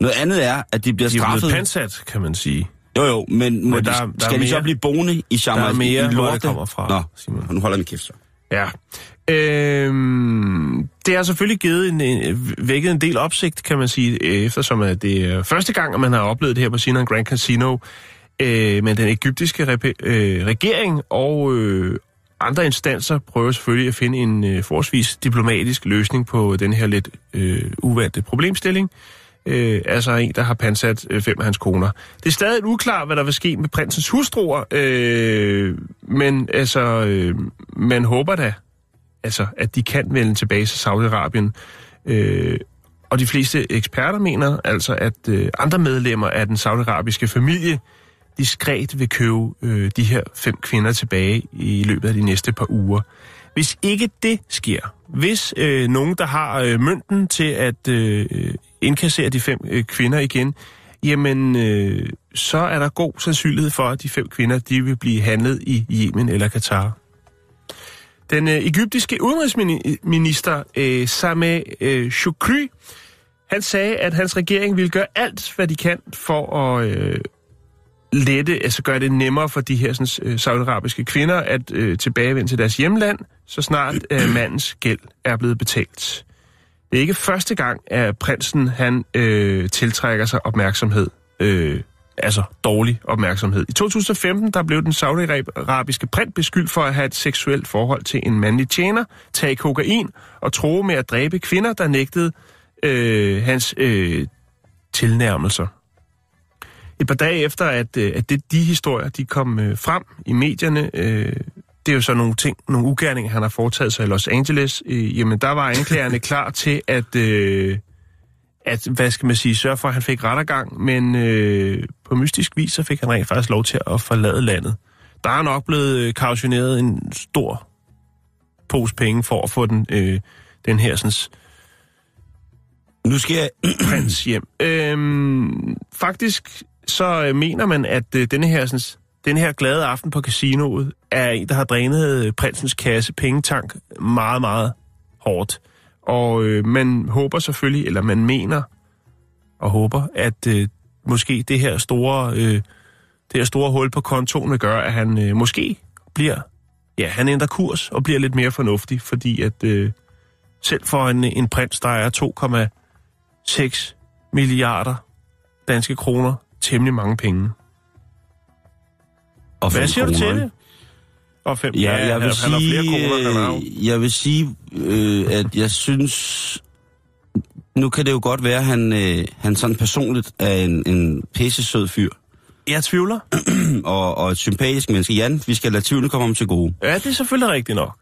Noget andet er, at de bliver De er straffet... pansat, kan man sige. Jo, jo, men, må Men de, der er- der skal er de så mere- blive boende i Shamar? der er mere, i hvor det kommer fra, Nå, Simon. nu holder min kæft så. Ja. Øhm, det har selvfølgelig givet en, en, vækket en del opsigt, kan man sige, øh, eftersom at det er første gang, at man har oplevet det her på Sinan Grand Casino. Øh, men den egyptiske rep- øh, regering og øh, andre instanser prøver selvfølgelig at finde en øh, forholdsvis diplomatisk løsning på den her lidt øh, uvante problemstilling. Øh, altså en, der har pansat øh, fem af hans koner. Det er stadig uklart, hvad der vil ske med prinsens hustruer, øh, men altså, øh, man håber da, altså, at de kan vende tilbage til Saudi-Arabien. Øh, og de fleste eksperter mener altså, at øh, andre medlemmer af den saudiarabiske familie diskret vil købe øh, de her fem kvinder tilbage i løbet af de næste par uger. Hvis ikke det sker, hvis øh, nogen, der har øh, mønten til at øh, indkassere de fem øh, kvinder igen, jamen øh, så er der god sandsynlighed for, at de fem kvinder de vil blive handlet i Yemen eller Katar. Den øh, egyptiske udenrigsminister øh, Sameh øh, Shoukry, han sagde, at hans regering ville gøre alt, hvad de kan for at øh, lette, altså gøre det nemmere for de her sådan, øh, saudiarabiske kvinder at øh, tilbagevende til deres hjemland, så snart øh, mandens gæld er blevet betalt. Det er ikke første gang, at prinsen han øh, tiltrækker sig opmærksomhed. Øh, altså dårlig opmærksomhed. I 2015 der blev den saudiarabiske print beskyldt for at have et seksuelt forhold til en mandlig tjener, tage kokain og tro med at dræbe kvinder, der nægtede øh, hans øh, tilnærmelser. et par dage efter, at, øh, at det, de historier de kom øh, frem i medierne, øh, det er jo så nogle ting, nogle ugerninger, han har foretaget sig i Los Angeles, øh, jamen der var anklagerne klar til at, øh, at, hvad skal man sige, sørge for, at han fik rettergang, men øh, på mystisk vis, så fik han rent faktisk lov til at forlade landet. Der er nok blevet øh, kautioneret en stor pose penge for at få den, øh, den her sådan, Nu skal jeg... prins hjem. Øhm, faktisk så øh, mener man, at øh, denne her, sådan, denne her glade aften på casinoet er en, der har drænet øh, prinsens kasse pengetank meget, meget hårdt. Og øh, man håber selvfølgelig, eller man mener og håber, at øh, måske det her store, øh, det her store hul på kontoen vil gøre, at han øh, måske bliver, ja, han ændrer kurs og bliver lidt mere fornuftig, fordi at øh, selv for en, en prins, der er 2,6 milliarder danske kroner, temmelig mange penge. Og Hvad siger du kroner, til ikke? det? Og fem, Ja, jeg vil sige, kroner, øh, jeg vil sige, øh, at jeg synes, nu kan det jo godt være, at han, øh, han sådan personligt er en, en pisse sød fyr, Jeg tvivler. og, og et sympatisk menneske. Jan, vi skal lade tvivlen komme om til gode. Ja, det er selvfølgelig rigtigt nok.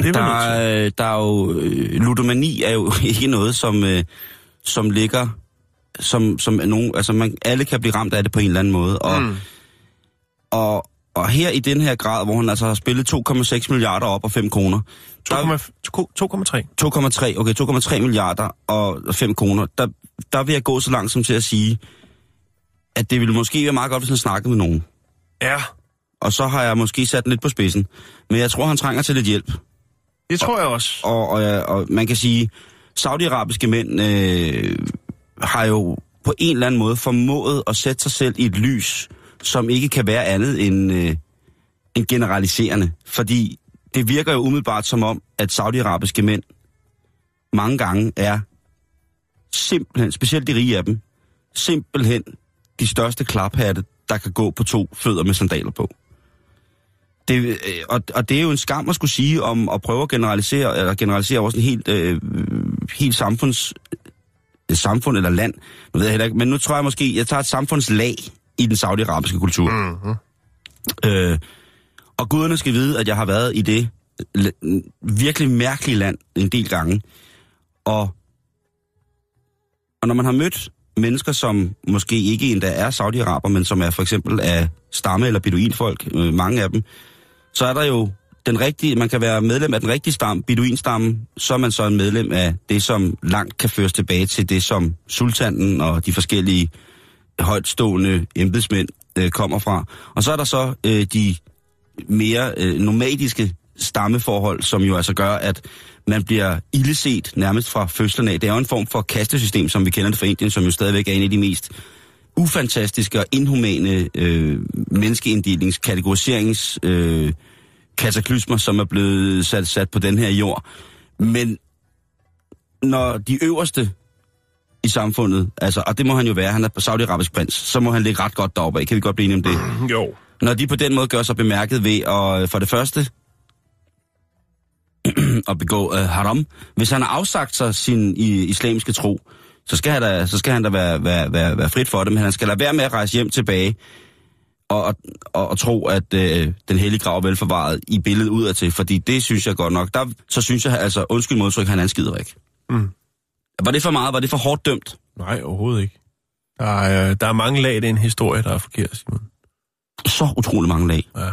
Det er Der, er- der er jo, øh, ludomani er jo ikke noget, som, øh, som ligger, som, som nogen, altså man, alle kan blive ramt af det på en eller anden måde. Og, Mm. og, og her i den her grad, hvor han altså har spillet 2,6 milliarder op og 5 kroner, der, 2,3. 2,3, okay, 2,3 milliarder og 5 kroner, der, der vil jeg gå så langt som til at sige, at det ville måske være meget godt, hvis han snakkede med nogen. Ja, Og så har jeg måske sat den lidt på spidsen. Men jeg tror, han trænger til lidt hjælp. det tror jeg også. Og, og, og man kan sige, saudiarabiske mænd øh, har jo på en eller anden måde formået at sætte sig selv i et lys, som ikke kan være andet end, øh, end generaliserende. Fordi det virker jo umiddelbart som om, at saudiarabiske mænd mange gange er simpelthen, specielt de rige af dem, simpelthen de største klaphatte, der kan gå på to fødder med sandaler på. Det, øh, og, og det er jo en skam at skulle sige om at prøve at generalisere, eller generalisere også en helt, øh, helt samfunds, samfund eller land. Nu ved jeg heller ikke, men nu tror jeg måske, jeg tager et samfundslag i den saudiarabiske kultur. Mm-hmm. Øh, og guderne skal vide, at jeg har været i det virkelig mærkelige land en del gange. Og, og når man har mødt mennesker, som måske ikke endda er saudiaraber, men som er for eksempel af stamme eller beduinfolk, øh, mange af dem, så er der jo den rigtige, man kan være medlem af den rigtige stamme, beduinstamme, så er man så en medlem af det, som langt kan føres tilbage til det, som sultanen og de forskellige højtstående embedsmænd øh, kommer fra. Og så er der så øh, de mere øh, nomadiske stammeforhold, som jo altså gør, at man bliver illeset nærmest fra fødslen af. Det er jo en form for kastesystem, som vi kender det fra Indien, som jo stadigvæk er en af de mest ufantastiske og inhumane øh, menneskeinddelingscategoriserings øh, kataklysmer, som er blevet sat, sat på den her jord. Men når de øverste i samfundet, altså, og det må han jo være, han er saudiarabisk prins, så må han ligge ret godt deroppe af. Kan vi godt blive enige om det? Jo. Når de på den måde gør sig bemærket ved at, øh, for det første, at begå øh, haram. Hvis han har afsagt sig sin i, islamiske tro, så skal han da, så skal han da være, være, være, være frit for det, men han skal lade være med at rejse hjem tilbage og, og, og, og tro, at øh, den hellige grav er velforvaret i billedet udadtil, fordi det synes jeg godt nok. Der, så synes jeg altså, undskyld modtryk, han er en skiderik. Mm. Var det for meget? Var det for hårdt dømt? Nej, overhovedet ikke. Der er, der er mange lag i den historie, der er forkert, Simon. Så utrolig mange lag. Ja,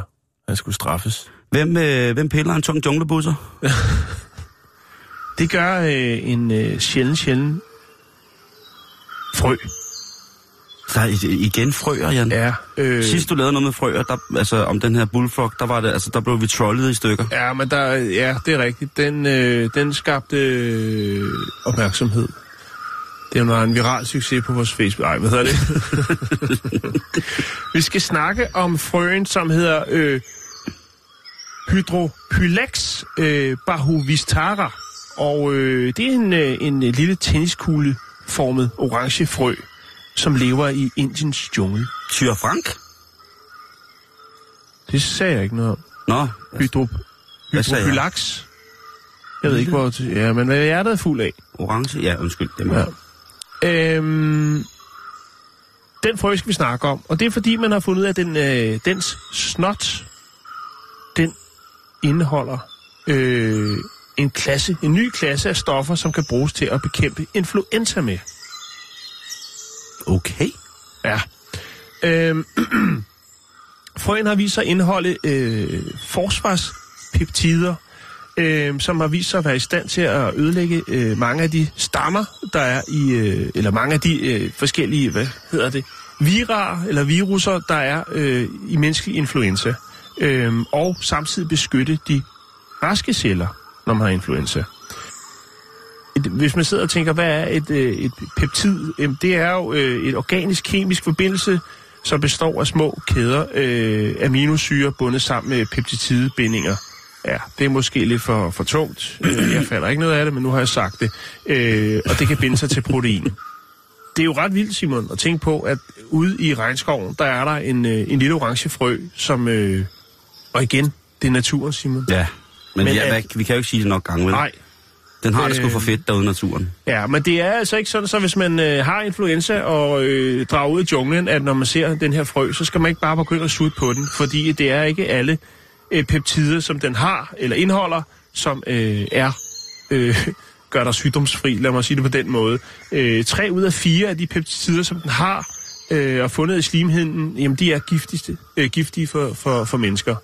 han skulle straffes. Hvem, øh, hvem piller en tung junglebusser? Det gør øh, en øh, sjælden, sjælden frø. Der er igen frøer, Jan. Ja, øh, Sidst du lavede noget med frøer, der, altså om den her bullfrog, der var det, altså der blev vi trollet i stykker. ja, men der, ja, det er rigtigt. Den, øh, den skabte øh, opmærksomhed. Det var en viral succes på vores Facebook. Ej, hvad hedder det? Vi skal snakke om frøen, som hedder øh, Hydropylex øh, bahuvistara. Og øh, det er en, øh, en lille tenniskugle-formet orange frø, som lever i Indiens jungle. Tyre Frank? Det sagde jeg ikke noget om. Nå, Hydro, Hvad sagde jeg? hydropylax. Jeg ved ikke, hvor... Ja, men hvad er hjertet er fuld af? orange? Ja, undskyld. Det ja. Øhm, den frø skal vi snakke om, og det er fordi, man har fundet ud af, at den, øh, dens snot, den indeholder øh, en klasse, en ny klasse af stoffer, som kan bruges til at bekæmpe influenza med. Okay. Ja. Øhm, frøen har vist sig at indeholde øh, forsvarspeptider, øh, som har vist sig at være i stand til at ødelægge øh, mange af de stammer, der er i, øh, eller mange af de øh, forskellige, hvad hedder det, virar eller viruser, der er øh, i menneskelig influenza. Øh, og samtidig beskytte de raske celler, når man har influenza. Et, hvis man sidder og tænker, hvad er et, øh, et peptid? Jamen, det er jo øh, et organisk kemisk forbindelse, som består af små kæder øh, aminosyre bundet sammen med peptidbindinger. Ja, det er måske lidt for, for tungt. Øh, Jeg falder ikke noget af det, men nu har jeg sagt det. Øh, og det kan binde sig til protein. Det er jo ret vildt, Simon, at tænke på, at ude i regnskoven, der er der en, en lille orange frø, som... Øh, og igen, det er naturen, Simon. Ja. Men, Men ja, at- vi kan jo ikke sige det nok gange, vel? Nej, Den har det sgu Øh, for fedt derude i naturen. Ja, men det er altså ikke sådan, så hvis man øh, har influenza og øh, drager ud i junglen, at når man ser den her frø, så skal man ikke bare begynde at sutte på den, fordi det er ikke alle øh, peptider, som den har eller indeholder, som øh, er øh, gør dig sygdomsfri, lad mig sige det på den måde. Øh, tre ud af fire af de peptider, som den har øh, og fundet i slimhinden, jamen de er giftigste, øh, giftige for, for, for mennesker.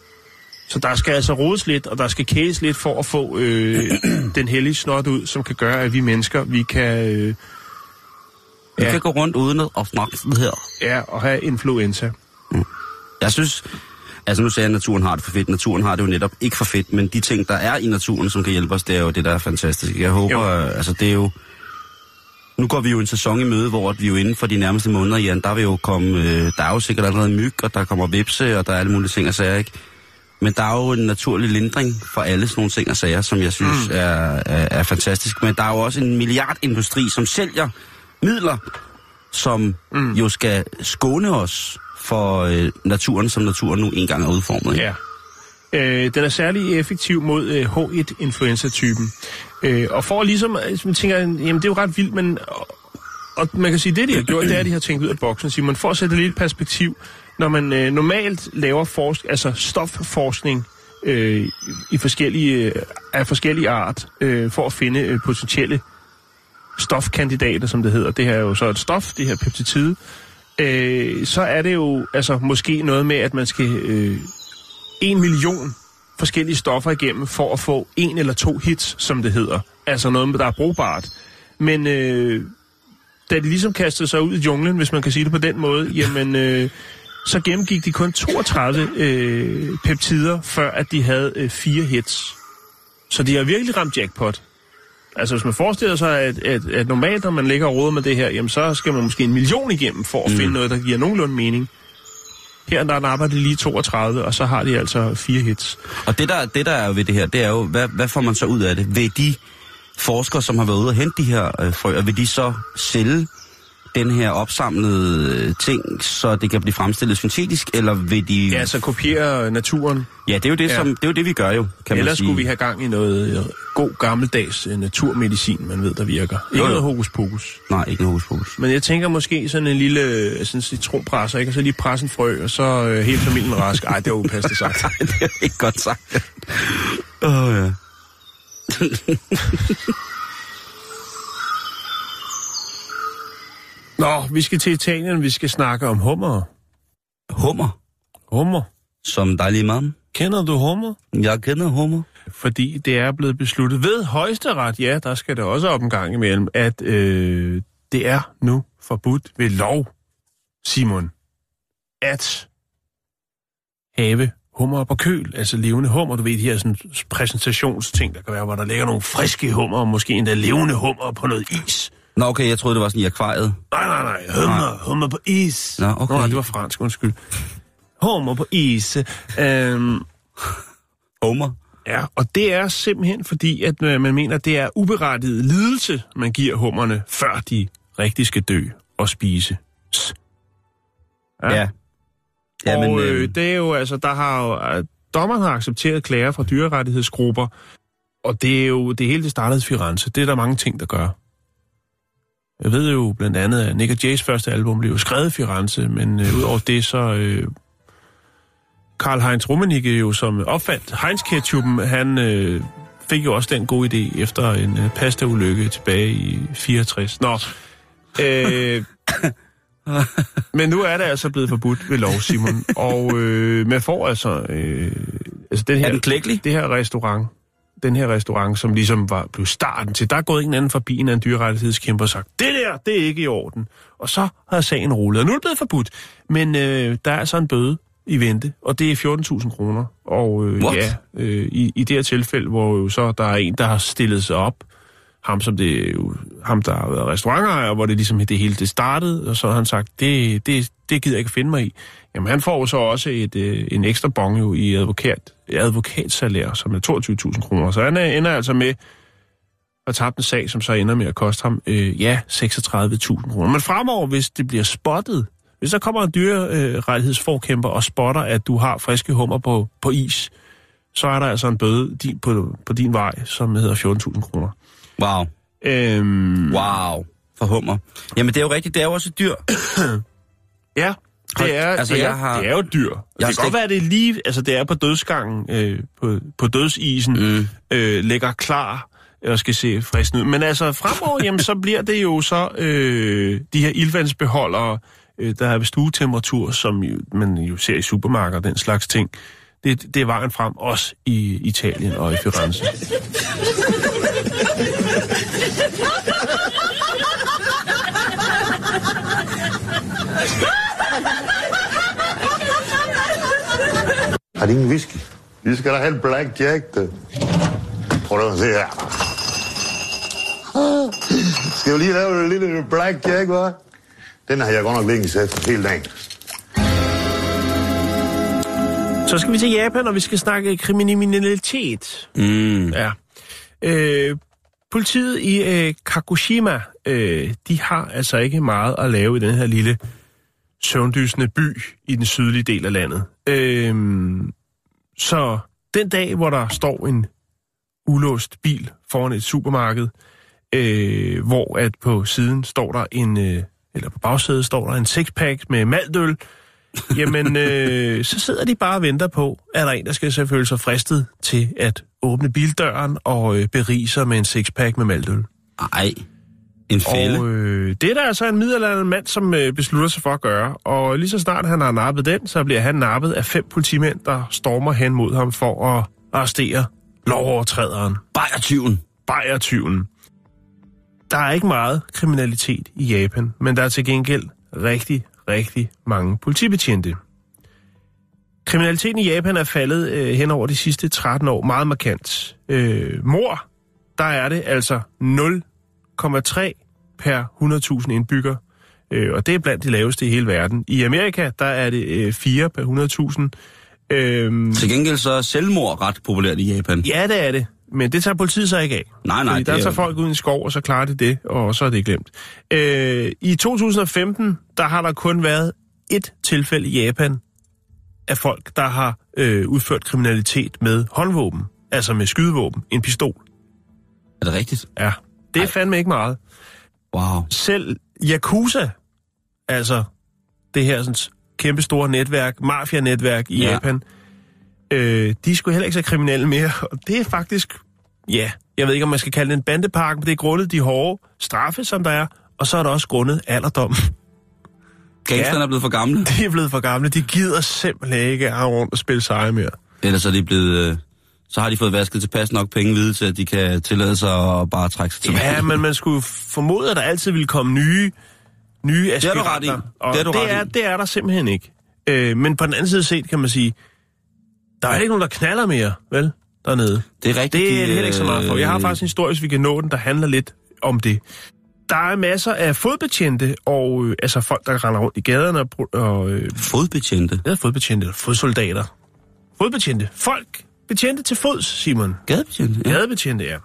Så der skal altså rodes lidt, og der skal kædes lidt for at få øh, den hellige snot ud, som kan gøre, at vi mennesker, vi kan øh, Vi Ja. kan gå rundt uden at sådan her. ja, og have influenza. Jeg synes, altså nu sagde jeg, at naturen har det for fedt. Naturen har det jo netop ikke for fedt, men de ting, der er i naturen, som kan hjælpe os, det er jo det, der er fantastisk. Jeg håber, Jo. øh, altså det er jo... Nu går vi jo en sæson i møde, hvor vi jo inden for de nærmeste måneder, Jan, der vil jo komme... Øh, der er jo sikkert allerede myg, og der kommer vipse, og der er alle mulige ting og sager, ikke? Men der er jo en naturlig lindring for alle sådan nogle ting og sager, som jeg synes mm. er, er, er fantastisk. Men der er jo også en milliardindustri, som sælger midler, som mm. jo skal skåne os for øh, naturen, som naturen nu engang er udformet. ikke? Ja. Øh, den er særlig effektiv mod øh, H1-influenza-typen. Øh, og for ligesom, altså, man tænker, jamen det er jo ret vildt, men... Og, man kan sige, det de har gjort, det er, at de har tænkt ud af boksen. Simon, for at sætte lidt perspektiv, når man øh, normalt laver forsk altså stofforskning øh, i forskellige, øh, af forskellige art, øh, for at finde øh, potentielle stofkandidater, som det hedder. Det her er jo så et stof, det her peptid. Øh, så er det jo altså måske noget med, at man skal øh, en million forskellige stoffer igennem for at få en eller to hits, som det hedder. Altså noget, der er brugbart. Men øh, da de ligesom kastede sig ud i junglen, hvis man kan sige det på den måde, jamen, øh, så gennemgik de kun 32 øh, peptider, før at de havde øh, fire hits. Så de har virkelig ramt jackpot. Altså hvis man forestiller sig, at, at, at normalt, når man ligger og råder med det her, jamen så skal man måske en million igennem for at mm. finde noget, der giver nogenlunde mening. Her der napper de lige 32, og så har de altså fire hits. Og det der, det der er jo ved det her, det er jo, hvad, hvad får man så ud af det? Vil de forskere, som har været ude og hente de her øh, frøer, vil de så sælge den her opsamlede øh, ting, så det kan blive fremstillet syntetisk, eller vil de... Ja, så kopiere naturen. ja det er jo det, Ja. som, det er jo det, vi gør jo, kan man Ellers sige. skulle vi have gang i noget øh, god gammeldags øh, naturmedicin, man ved, der virker. Ikke Jo, jo. noget hokus pokus. Nej, ikke noget hokus pokus. Men jeg tænker måske sådan en lille øh, sådan citronpresser, ikke? Og så lige presse en frø, og så øh, hele familien rask. Ej, det var upassende sagt. det er ikke godt sagt. Åh, oh, ja. Nå, vi skal til Italien, vi skal snakke om hummer. Hummer, Hummer. som dejlig mand. Kender du hummer? Jeg kender hummer. Fordi det er blevet besluttet ved højesteret, ja, der skal det også op en gang imellem, at øh, det er nu forbudt ved lov, Simon, at have hummer på køl, altså levende hummer. Du ved, de her sådan, præsentationsting, der kan være, hvor der ligger nogle friske hummer, og måske endda levende hummer på noget is. Nå, okay, jeg troede, det var sådan i akvariet. Nej, nej, nej, hummer, hummer på is. Nå, okay. Nå, nej, det var fransk, undskyld. Hummer på is. Øhm, Hummer? Ja, og det er simpelthen fordi, at øh, man mener, at det er uberettiget lidelse, man giver hummerne, før de rigtig skal dø og spise. Ja. Ja. ja og men, øh, øh, det er jo altså, der har jo, øh, dommeren har accepteret klager fra dyrerettighedsgrupper, og det er jo, det hele det startede i Firenze. Det er der mange ting, der gør. Jeg ved jo blandt andet, at Nick Jays første album blev skrevet i Firenze, men øh, udover det så... Øh, Karl Heinz Rummenigge jo, som opfandt Heinz ketchupen, han øh, fik jo også den gode idé efter en øh, pasta-ulykke tilbage i 64. Nå, øh, men nu er det altså blevet forbudt ved lov, Simon. Og øh, man får altså... Øh, altså den her, Er den klækkelig? Det her restaurant, den her restaurant, som ligesom var blev starten til, der er gået en anden forbi en, en dyrerettighedskæmper og sagt, det der, det er ikke i orden. Og så har sagen rullet, og nu er det blevet forbudt. Men øh, der er altså en bøde i vente, og det er 14.000 kroner. Og øh, What? ja, øh, i, i det her tilfælde, hvor jo så der er en, der har stillet sig op, ham som det jo, ham der har været restaurantejer, hvor det ligesom det hele det startede, og så har han sagt, det, det, det gider jeg ikke finde mig i. Jamen han får så også et, øh, en ekstra bong jo i advokat, advokatsalær, som er 22.000 kroner. Så han er, ender altså med at tabe en sag, som så ender med at koste ham, øh, ja, 36.000 kroner. Men fremover, hvis det bliver spottet, hvis der kommer en dyrerettighedsforkæmper og spotter, at du har friske hummer på, på is, så er der altså en bøde din, på, på din vej, som hedder 14.000 kroner. Wow. Øhm, Wow. For hummer. Jamen, det er jo rigtigt. Det er jo også et dyr. Ja, det er, altså, det er, jeg har- det er jo dyr. Jeg Det har kan godt være, at det er lige, altså det er på dødsgangen, øh, på, på dødsisen, mm. øh, ligger klar og skal se fristen ud. Men altså fremover, jamen, så bliver det jo så øh, de her ildvandsbeholdere, øh, der er ved stuetemperatur, som jo, man jo ser i supermarkeder den slags ting. Det, det er vejen frem, også i Italien og i Firenze. Har de ingen whisky? Vi skal da have en Black Jack, da. Prøv at se her. Skal vi lige lave en lille Black Jack, hva'? Den har jeg godt nok længe sat hele dagen. Så skal vi til Japan, og vi skal snakke kriminalitet. Mm. Ja. Øh, politiet i øh, Kagoshima, øh, de har altså ikke meget at lave i den her lille søvndysende by i den sydlige del af landet. Øh, så den dag, hvor der står en ulåst bil foran et supermarked, øh, hvor at på siden står der en, øh, eller på bagsædet står der en sixpack med maldøl, jamen øh, så sidder de bare og venter på, at der er en, der skal så føle sig fristet til at åbne bildøren og øh, berige sig med en sixpack med maldøl. Ej. En fælde. Og øh, det er der altså en middelalderende mand, som øh, beslutter sig for at gøre. Og lige så snart han har nappet den, så bliver han nappet af fem politimænd, der stormer hen mod ham for at arrestere lovovertræderen, Bajertyven. bajertyven. Der er ikke meget kriminalitet i Japan, men der er til gengæld rigtig, rigtig mange politibetjente. Kriminaliteten i Japan er faldet øh, hen over de sidste 13 år meget markant. Øh, mor, der er det altså 0,3 per 100.000 indbygger. Øh, og det er blandt de laveste i hele verden. I Amerika, der er det øh, 4 per 100.000. Øh, Til gengæld så er selvmord ret populært i Japan. Ja, det er det. Men det tager politiet sig ikke af. Nej, nej, Fordi der er tager jo- folk ud i en skov, og så klarer de det, og så er det glemt. Øh, I 2015, der har der kun været et tilfælde i Japan af folk, der har øh, udført kriminalitet med håndvåben. Altså med skydevåben. En pistol. Er det rigtigt? Ja, det er fandme ikke meget. Wow. Selv Yakuza, altså det her sådan, kæmpe store netværk, mafia-netværk i Ja. ja. Japan, øh, de skulle heller ikke så kriminelle mere. Og det er faktisk, ja, jeg ved ikke, om man skal kalde det en bandepark, men det er grundet de hårde straffe, som der er, og så er der også grundet alderdom. Gangsterne Ja. er blevet for gamle. De er blevet for gamle, de gider simpelthen ikke at rundt og spille seje mere. Ellers er de blevet... Øh, så har de fået vasket tilpas nok penge videre til, at de kan tillade sig at bare trække sig tilbage. Ja, men man skulle formode, at der altid ville komme nye, nye har du ret i. aspiranter. Og Det har du det, ret er, i. det er der simpelthen ikke. Øh, men på den anden side set, kan man sige, der er ikke nogen, der knaller mere, vel, dernede. Det er rigtigt. Det de, er det heller ikke så meget for. Jeg har øh, faktisk en historie, hvis vi kan nå den, der handler lidt om det. Der er masser af fodbetjente, og øh, altså folk, der render rundt i gaderne og, og øh, Fodbetjente. ja, fodbetjente, fodsoldater. Fodbetjente. Folk, betjente til fods, Simon. Gadebetjente. Ja. Gadebetjente, ja.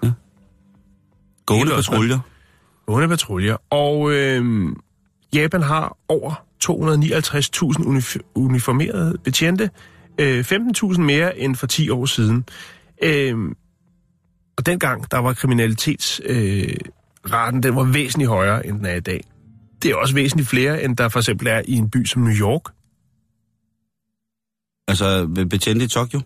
Gående Hele også, patruljer. Gående patruljer. Og øh, Japan har over 259.000 unif- uniformerede betjente. Øh, 15.000 mere end for 10 år siden. Øh, og dengang, der var kriminalitetsraten øh, den var væsentligt højere, end den er i dag. Det er også væsentligt flere, end der for eksempel er i en by som New York. Altså betjente i Tokyo.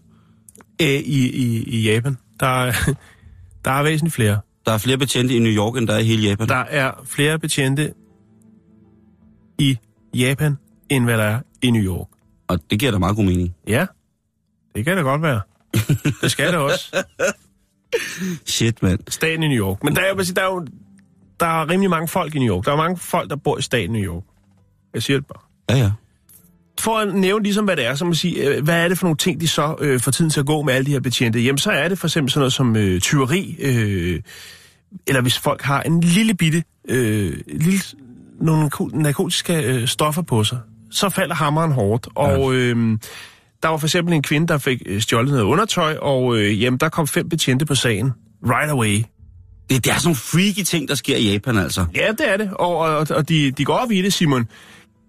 Æ, i, i, I Japan. Der er, der er væsentligt flere. Der er flere betjente i New York, end der er i hele Japan. Der er flere betjente i Japan, end hvad der er i New York. Og det giver da meget god mening. Ja, det kan det godt være. Det skal det også. Shit, mand. Staten i New York. Men der er, sige, der er jo der er rimelig mange folk i New York. Der er mange folk, der bor i staten New York. Jeg siger det bare. Ja, ja. For at nævne ligesom, hvad det er, så man sige, øh, hvad er det for nogle ting, de så øh, får tiden til at gå med alle de her betjente? Jamen, så er det for eksempel sådan noget som øh, tyveri, øh, eller hvis folk har en lille bitte, øh, lille, nogle narko- narkotiske øh, stoffer på sig, så falder hammeren hårdt. Og øh, der var for eksempel en kvinde, der fik øh, stjålet noget undertøj, og øh, jamen, der kom fem betjente på sagen. Right away. Det, det er sådan nogle freaky ting, der sker i Japan, altså. Ja, det er det. Og, og, og de, de går op i det, Simon.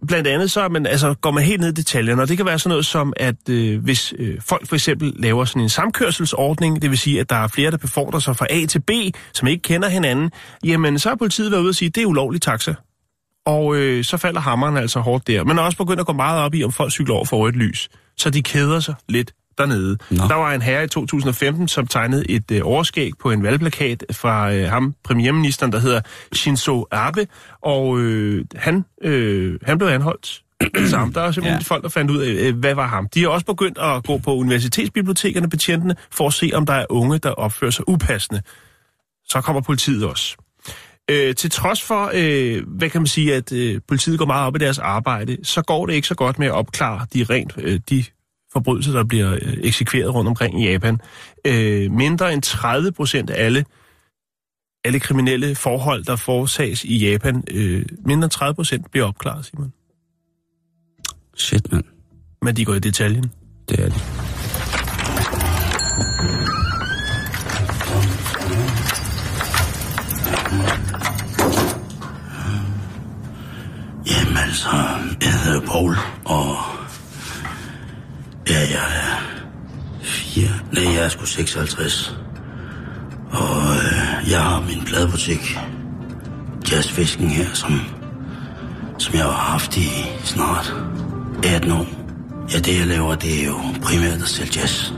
Blandt andet så man, altså, går man helt ned i detaljerne, og det kan være sådan noget som, at øh, hvis øh, folk for eksempel laver sådan en samkørselsordning, det vil sige, at der er flere, der befordrer sig fra A til B, som ikke kender hinanden, jamen så har politiet været ude og sige, at det er ulovlig taxa. Og øh, så falder hammeren altså hårdt der. Men er også begyndt at gå meget op i, om folk cykler over for rødt lys. Så de keder sig lidt dernede. Nå. Der var en herre i 2015, som tegnede et øh, overskæg på en valgplakat fra øh, ham, premierministeren, der hedder Shinzo Abe, og øh, han, øh, han blev anholdt. Sammen. Der er simpelthen Ja. folk, der fandt ud af, øh, hvad var ham. De er også begyndt at gå på universitetsbibliotekerne, betjentene, for at se, om der er unge, der opfører sig upassende. Så kommer politiet også. Øh, til trods for, øh, hvad kan man sige, at øh, politiet går meget op i deres arbejde, så går det ikke så godt med at opklare de rent øh, de forbrydelser, der bliver øh, eksekveret rundt omkring i Japan. Øh, mindre end 30 procent af alle, alle kriminelle forhold, der foretages i Japan, øh, mindre end 30 procent bliver opklaret, Simon. Shit, mand. Men de går i detaljen. Det er det. Jamen altså, jeg hedder Paul, og... Ja, jeg er... Fire... Nej, jeg er sgu 56. Og øh, jeg har min pladebutik, Jazzfisken her, som, som jeg har haft i snart 18 år. Ja, det jeg laver, det er jo primært at sælge jazz.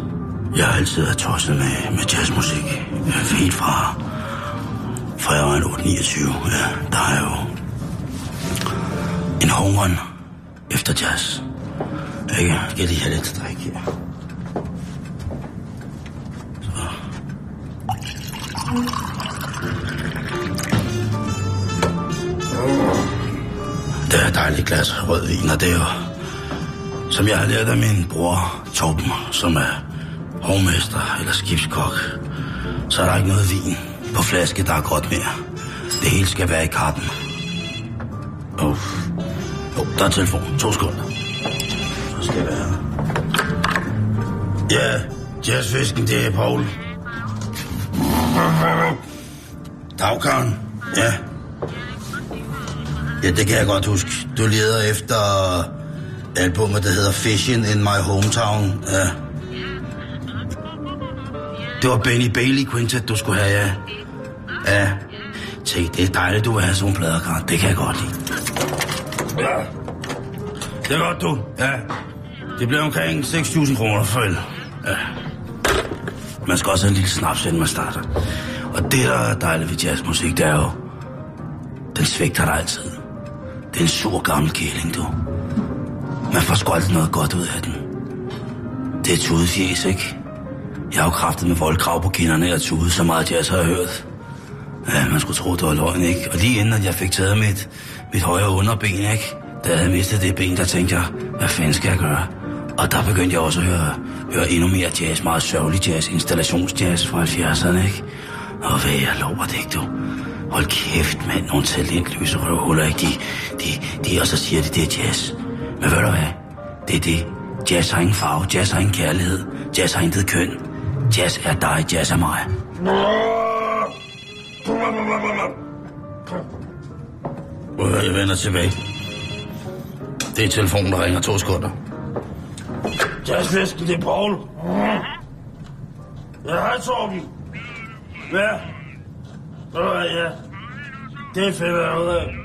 Jeg har altid været tosset med, med jazzmusik. Helt fra, fra jeg var 8-29. Ja, der er jo en hungeren efter jazz. Ikke? Skal jeg lige have lidt drik her. Så. Det er et dejligt glas rødvin, og det er jo, som jeg har lært af min bror Torben, som er hovmester eller skibskok, så er der ikke noget vin på flaske, der er godt mere. Det hele skal være i kappen. Oh. Jo, der er telefon. To sekunder. Skal være. Ja, jazzfisken, det er Paul. Dagkaren, ja. Ja, det kan jeg godt huske. Du leder efter albumet, der hedder Fishing in My Hometown. Ja. Det var Benny Bailey Quintet, du skulle have, ja. Ja. Se, det er dejligt, du vil have sådan en plader, Karen. Det kan jeg godt lide. Ja. Det er godt, du. Ja. Det bliver omkring 6.000 kroner for el. Ja. Man skal også have en lille snaps, inden man starter. Og det, der er dejligt ved jazzmusik, det er jo... Den svigter dig altid. Det er en sur gammel kæling, du. Man får sgu aldrig noget godt ud af den. Det er tudefjes, ikke? Jeg har jo kraftet med voldkrav på kinderne og tude, så meget jazz har jeg hørt. Ja, man skulle tro, det var løgn, ikke? Og lige inden at jeg fik taget mit, mit højre underben, ikke? Da jeg havde mistet det ben, der tænkte jeg, hvad fanden skal jeg gøre? Og der begyndte jeg også at høre, høre endnu mere jazz, meget sørgelig jazz, installationsjazz fra 70'erne, ikke? Og hvad jeg lover det ikke, du. Hold kæft, mand, nogle talentløse røvhuller, ikke? De, de, de, og så siger de, det er jazz. Men ved du hvad? Det er det. Jazz har ingen farve, jazz har ingen kærlighed, jazz har intet køn. Jazz er dig, jazz er mig. Prøv at jeg vender tilbage. Det er telefonen, der ringer to sekunder. Jazzfisken, det er Paul. Ja, hej Torben. Ja. Ved du hvad, ja. Det finder jeg ud af.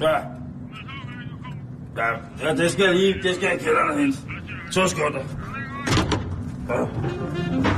Ja. Ja, ja det skal jeg lige, det skal jeg kælderne hente. Så skal du. Ja.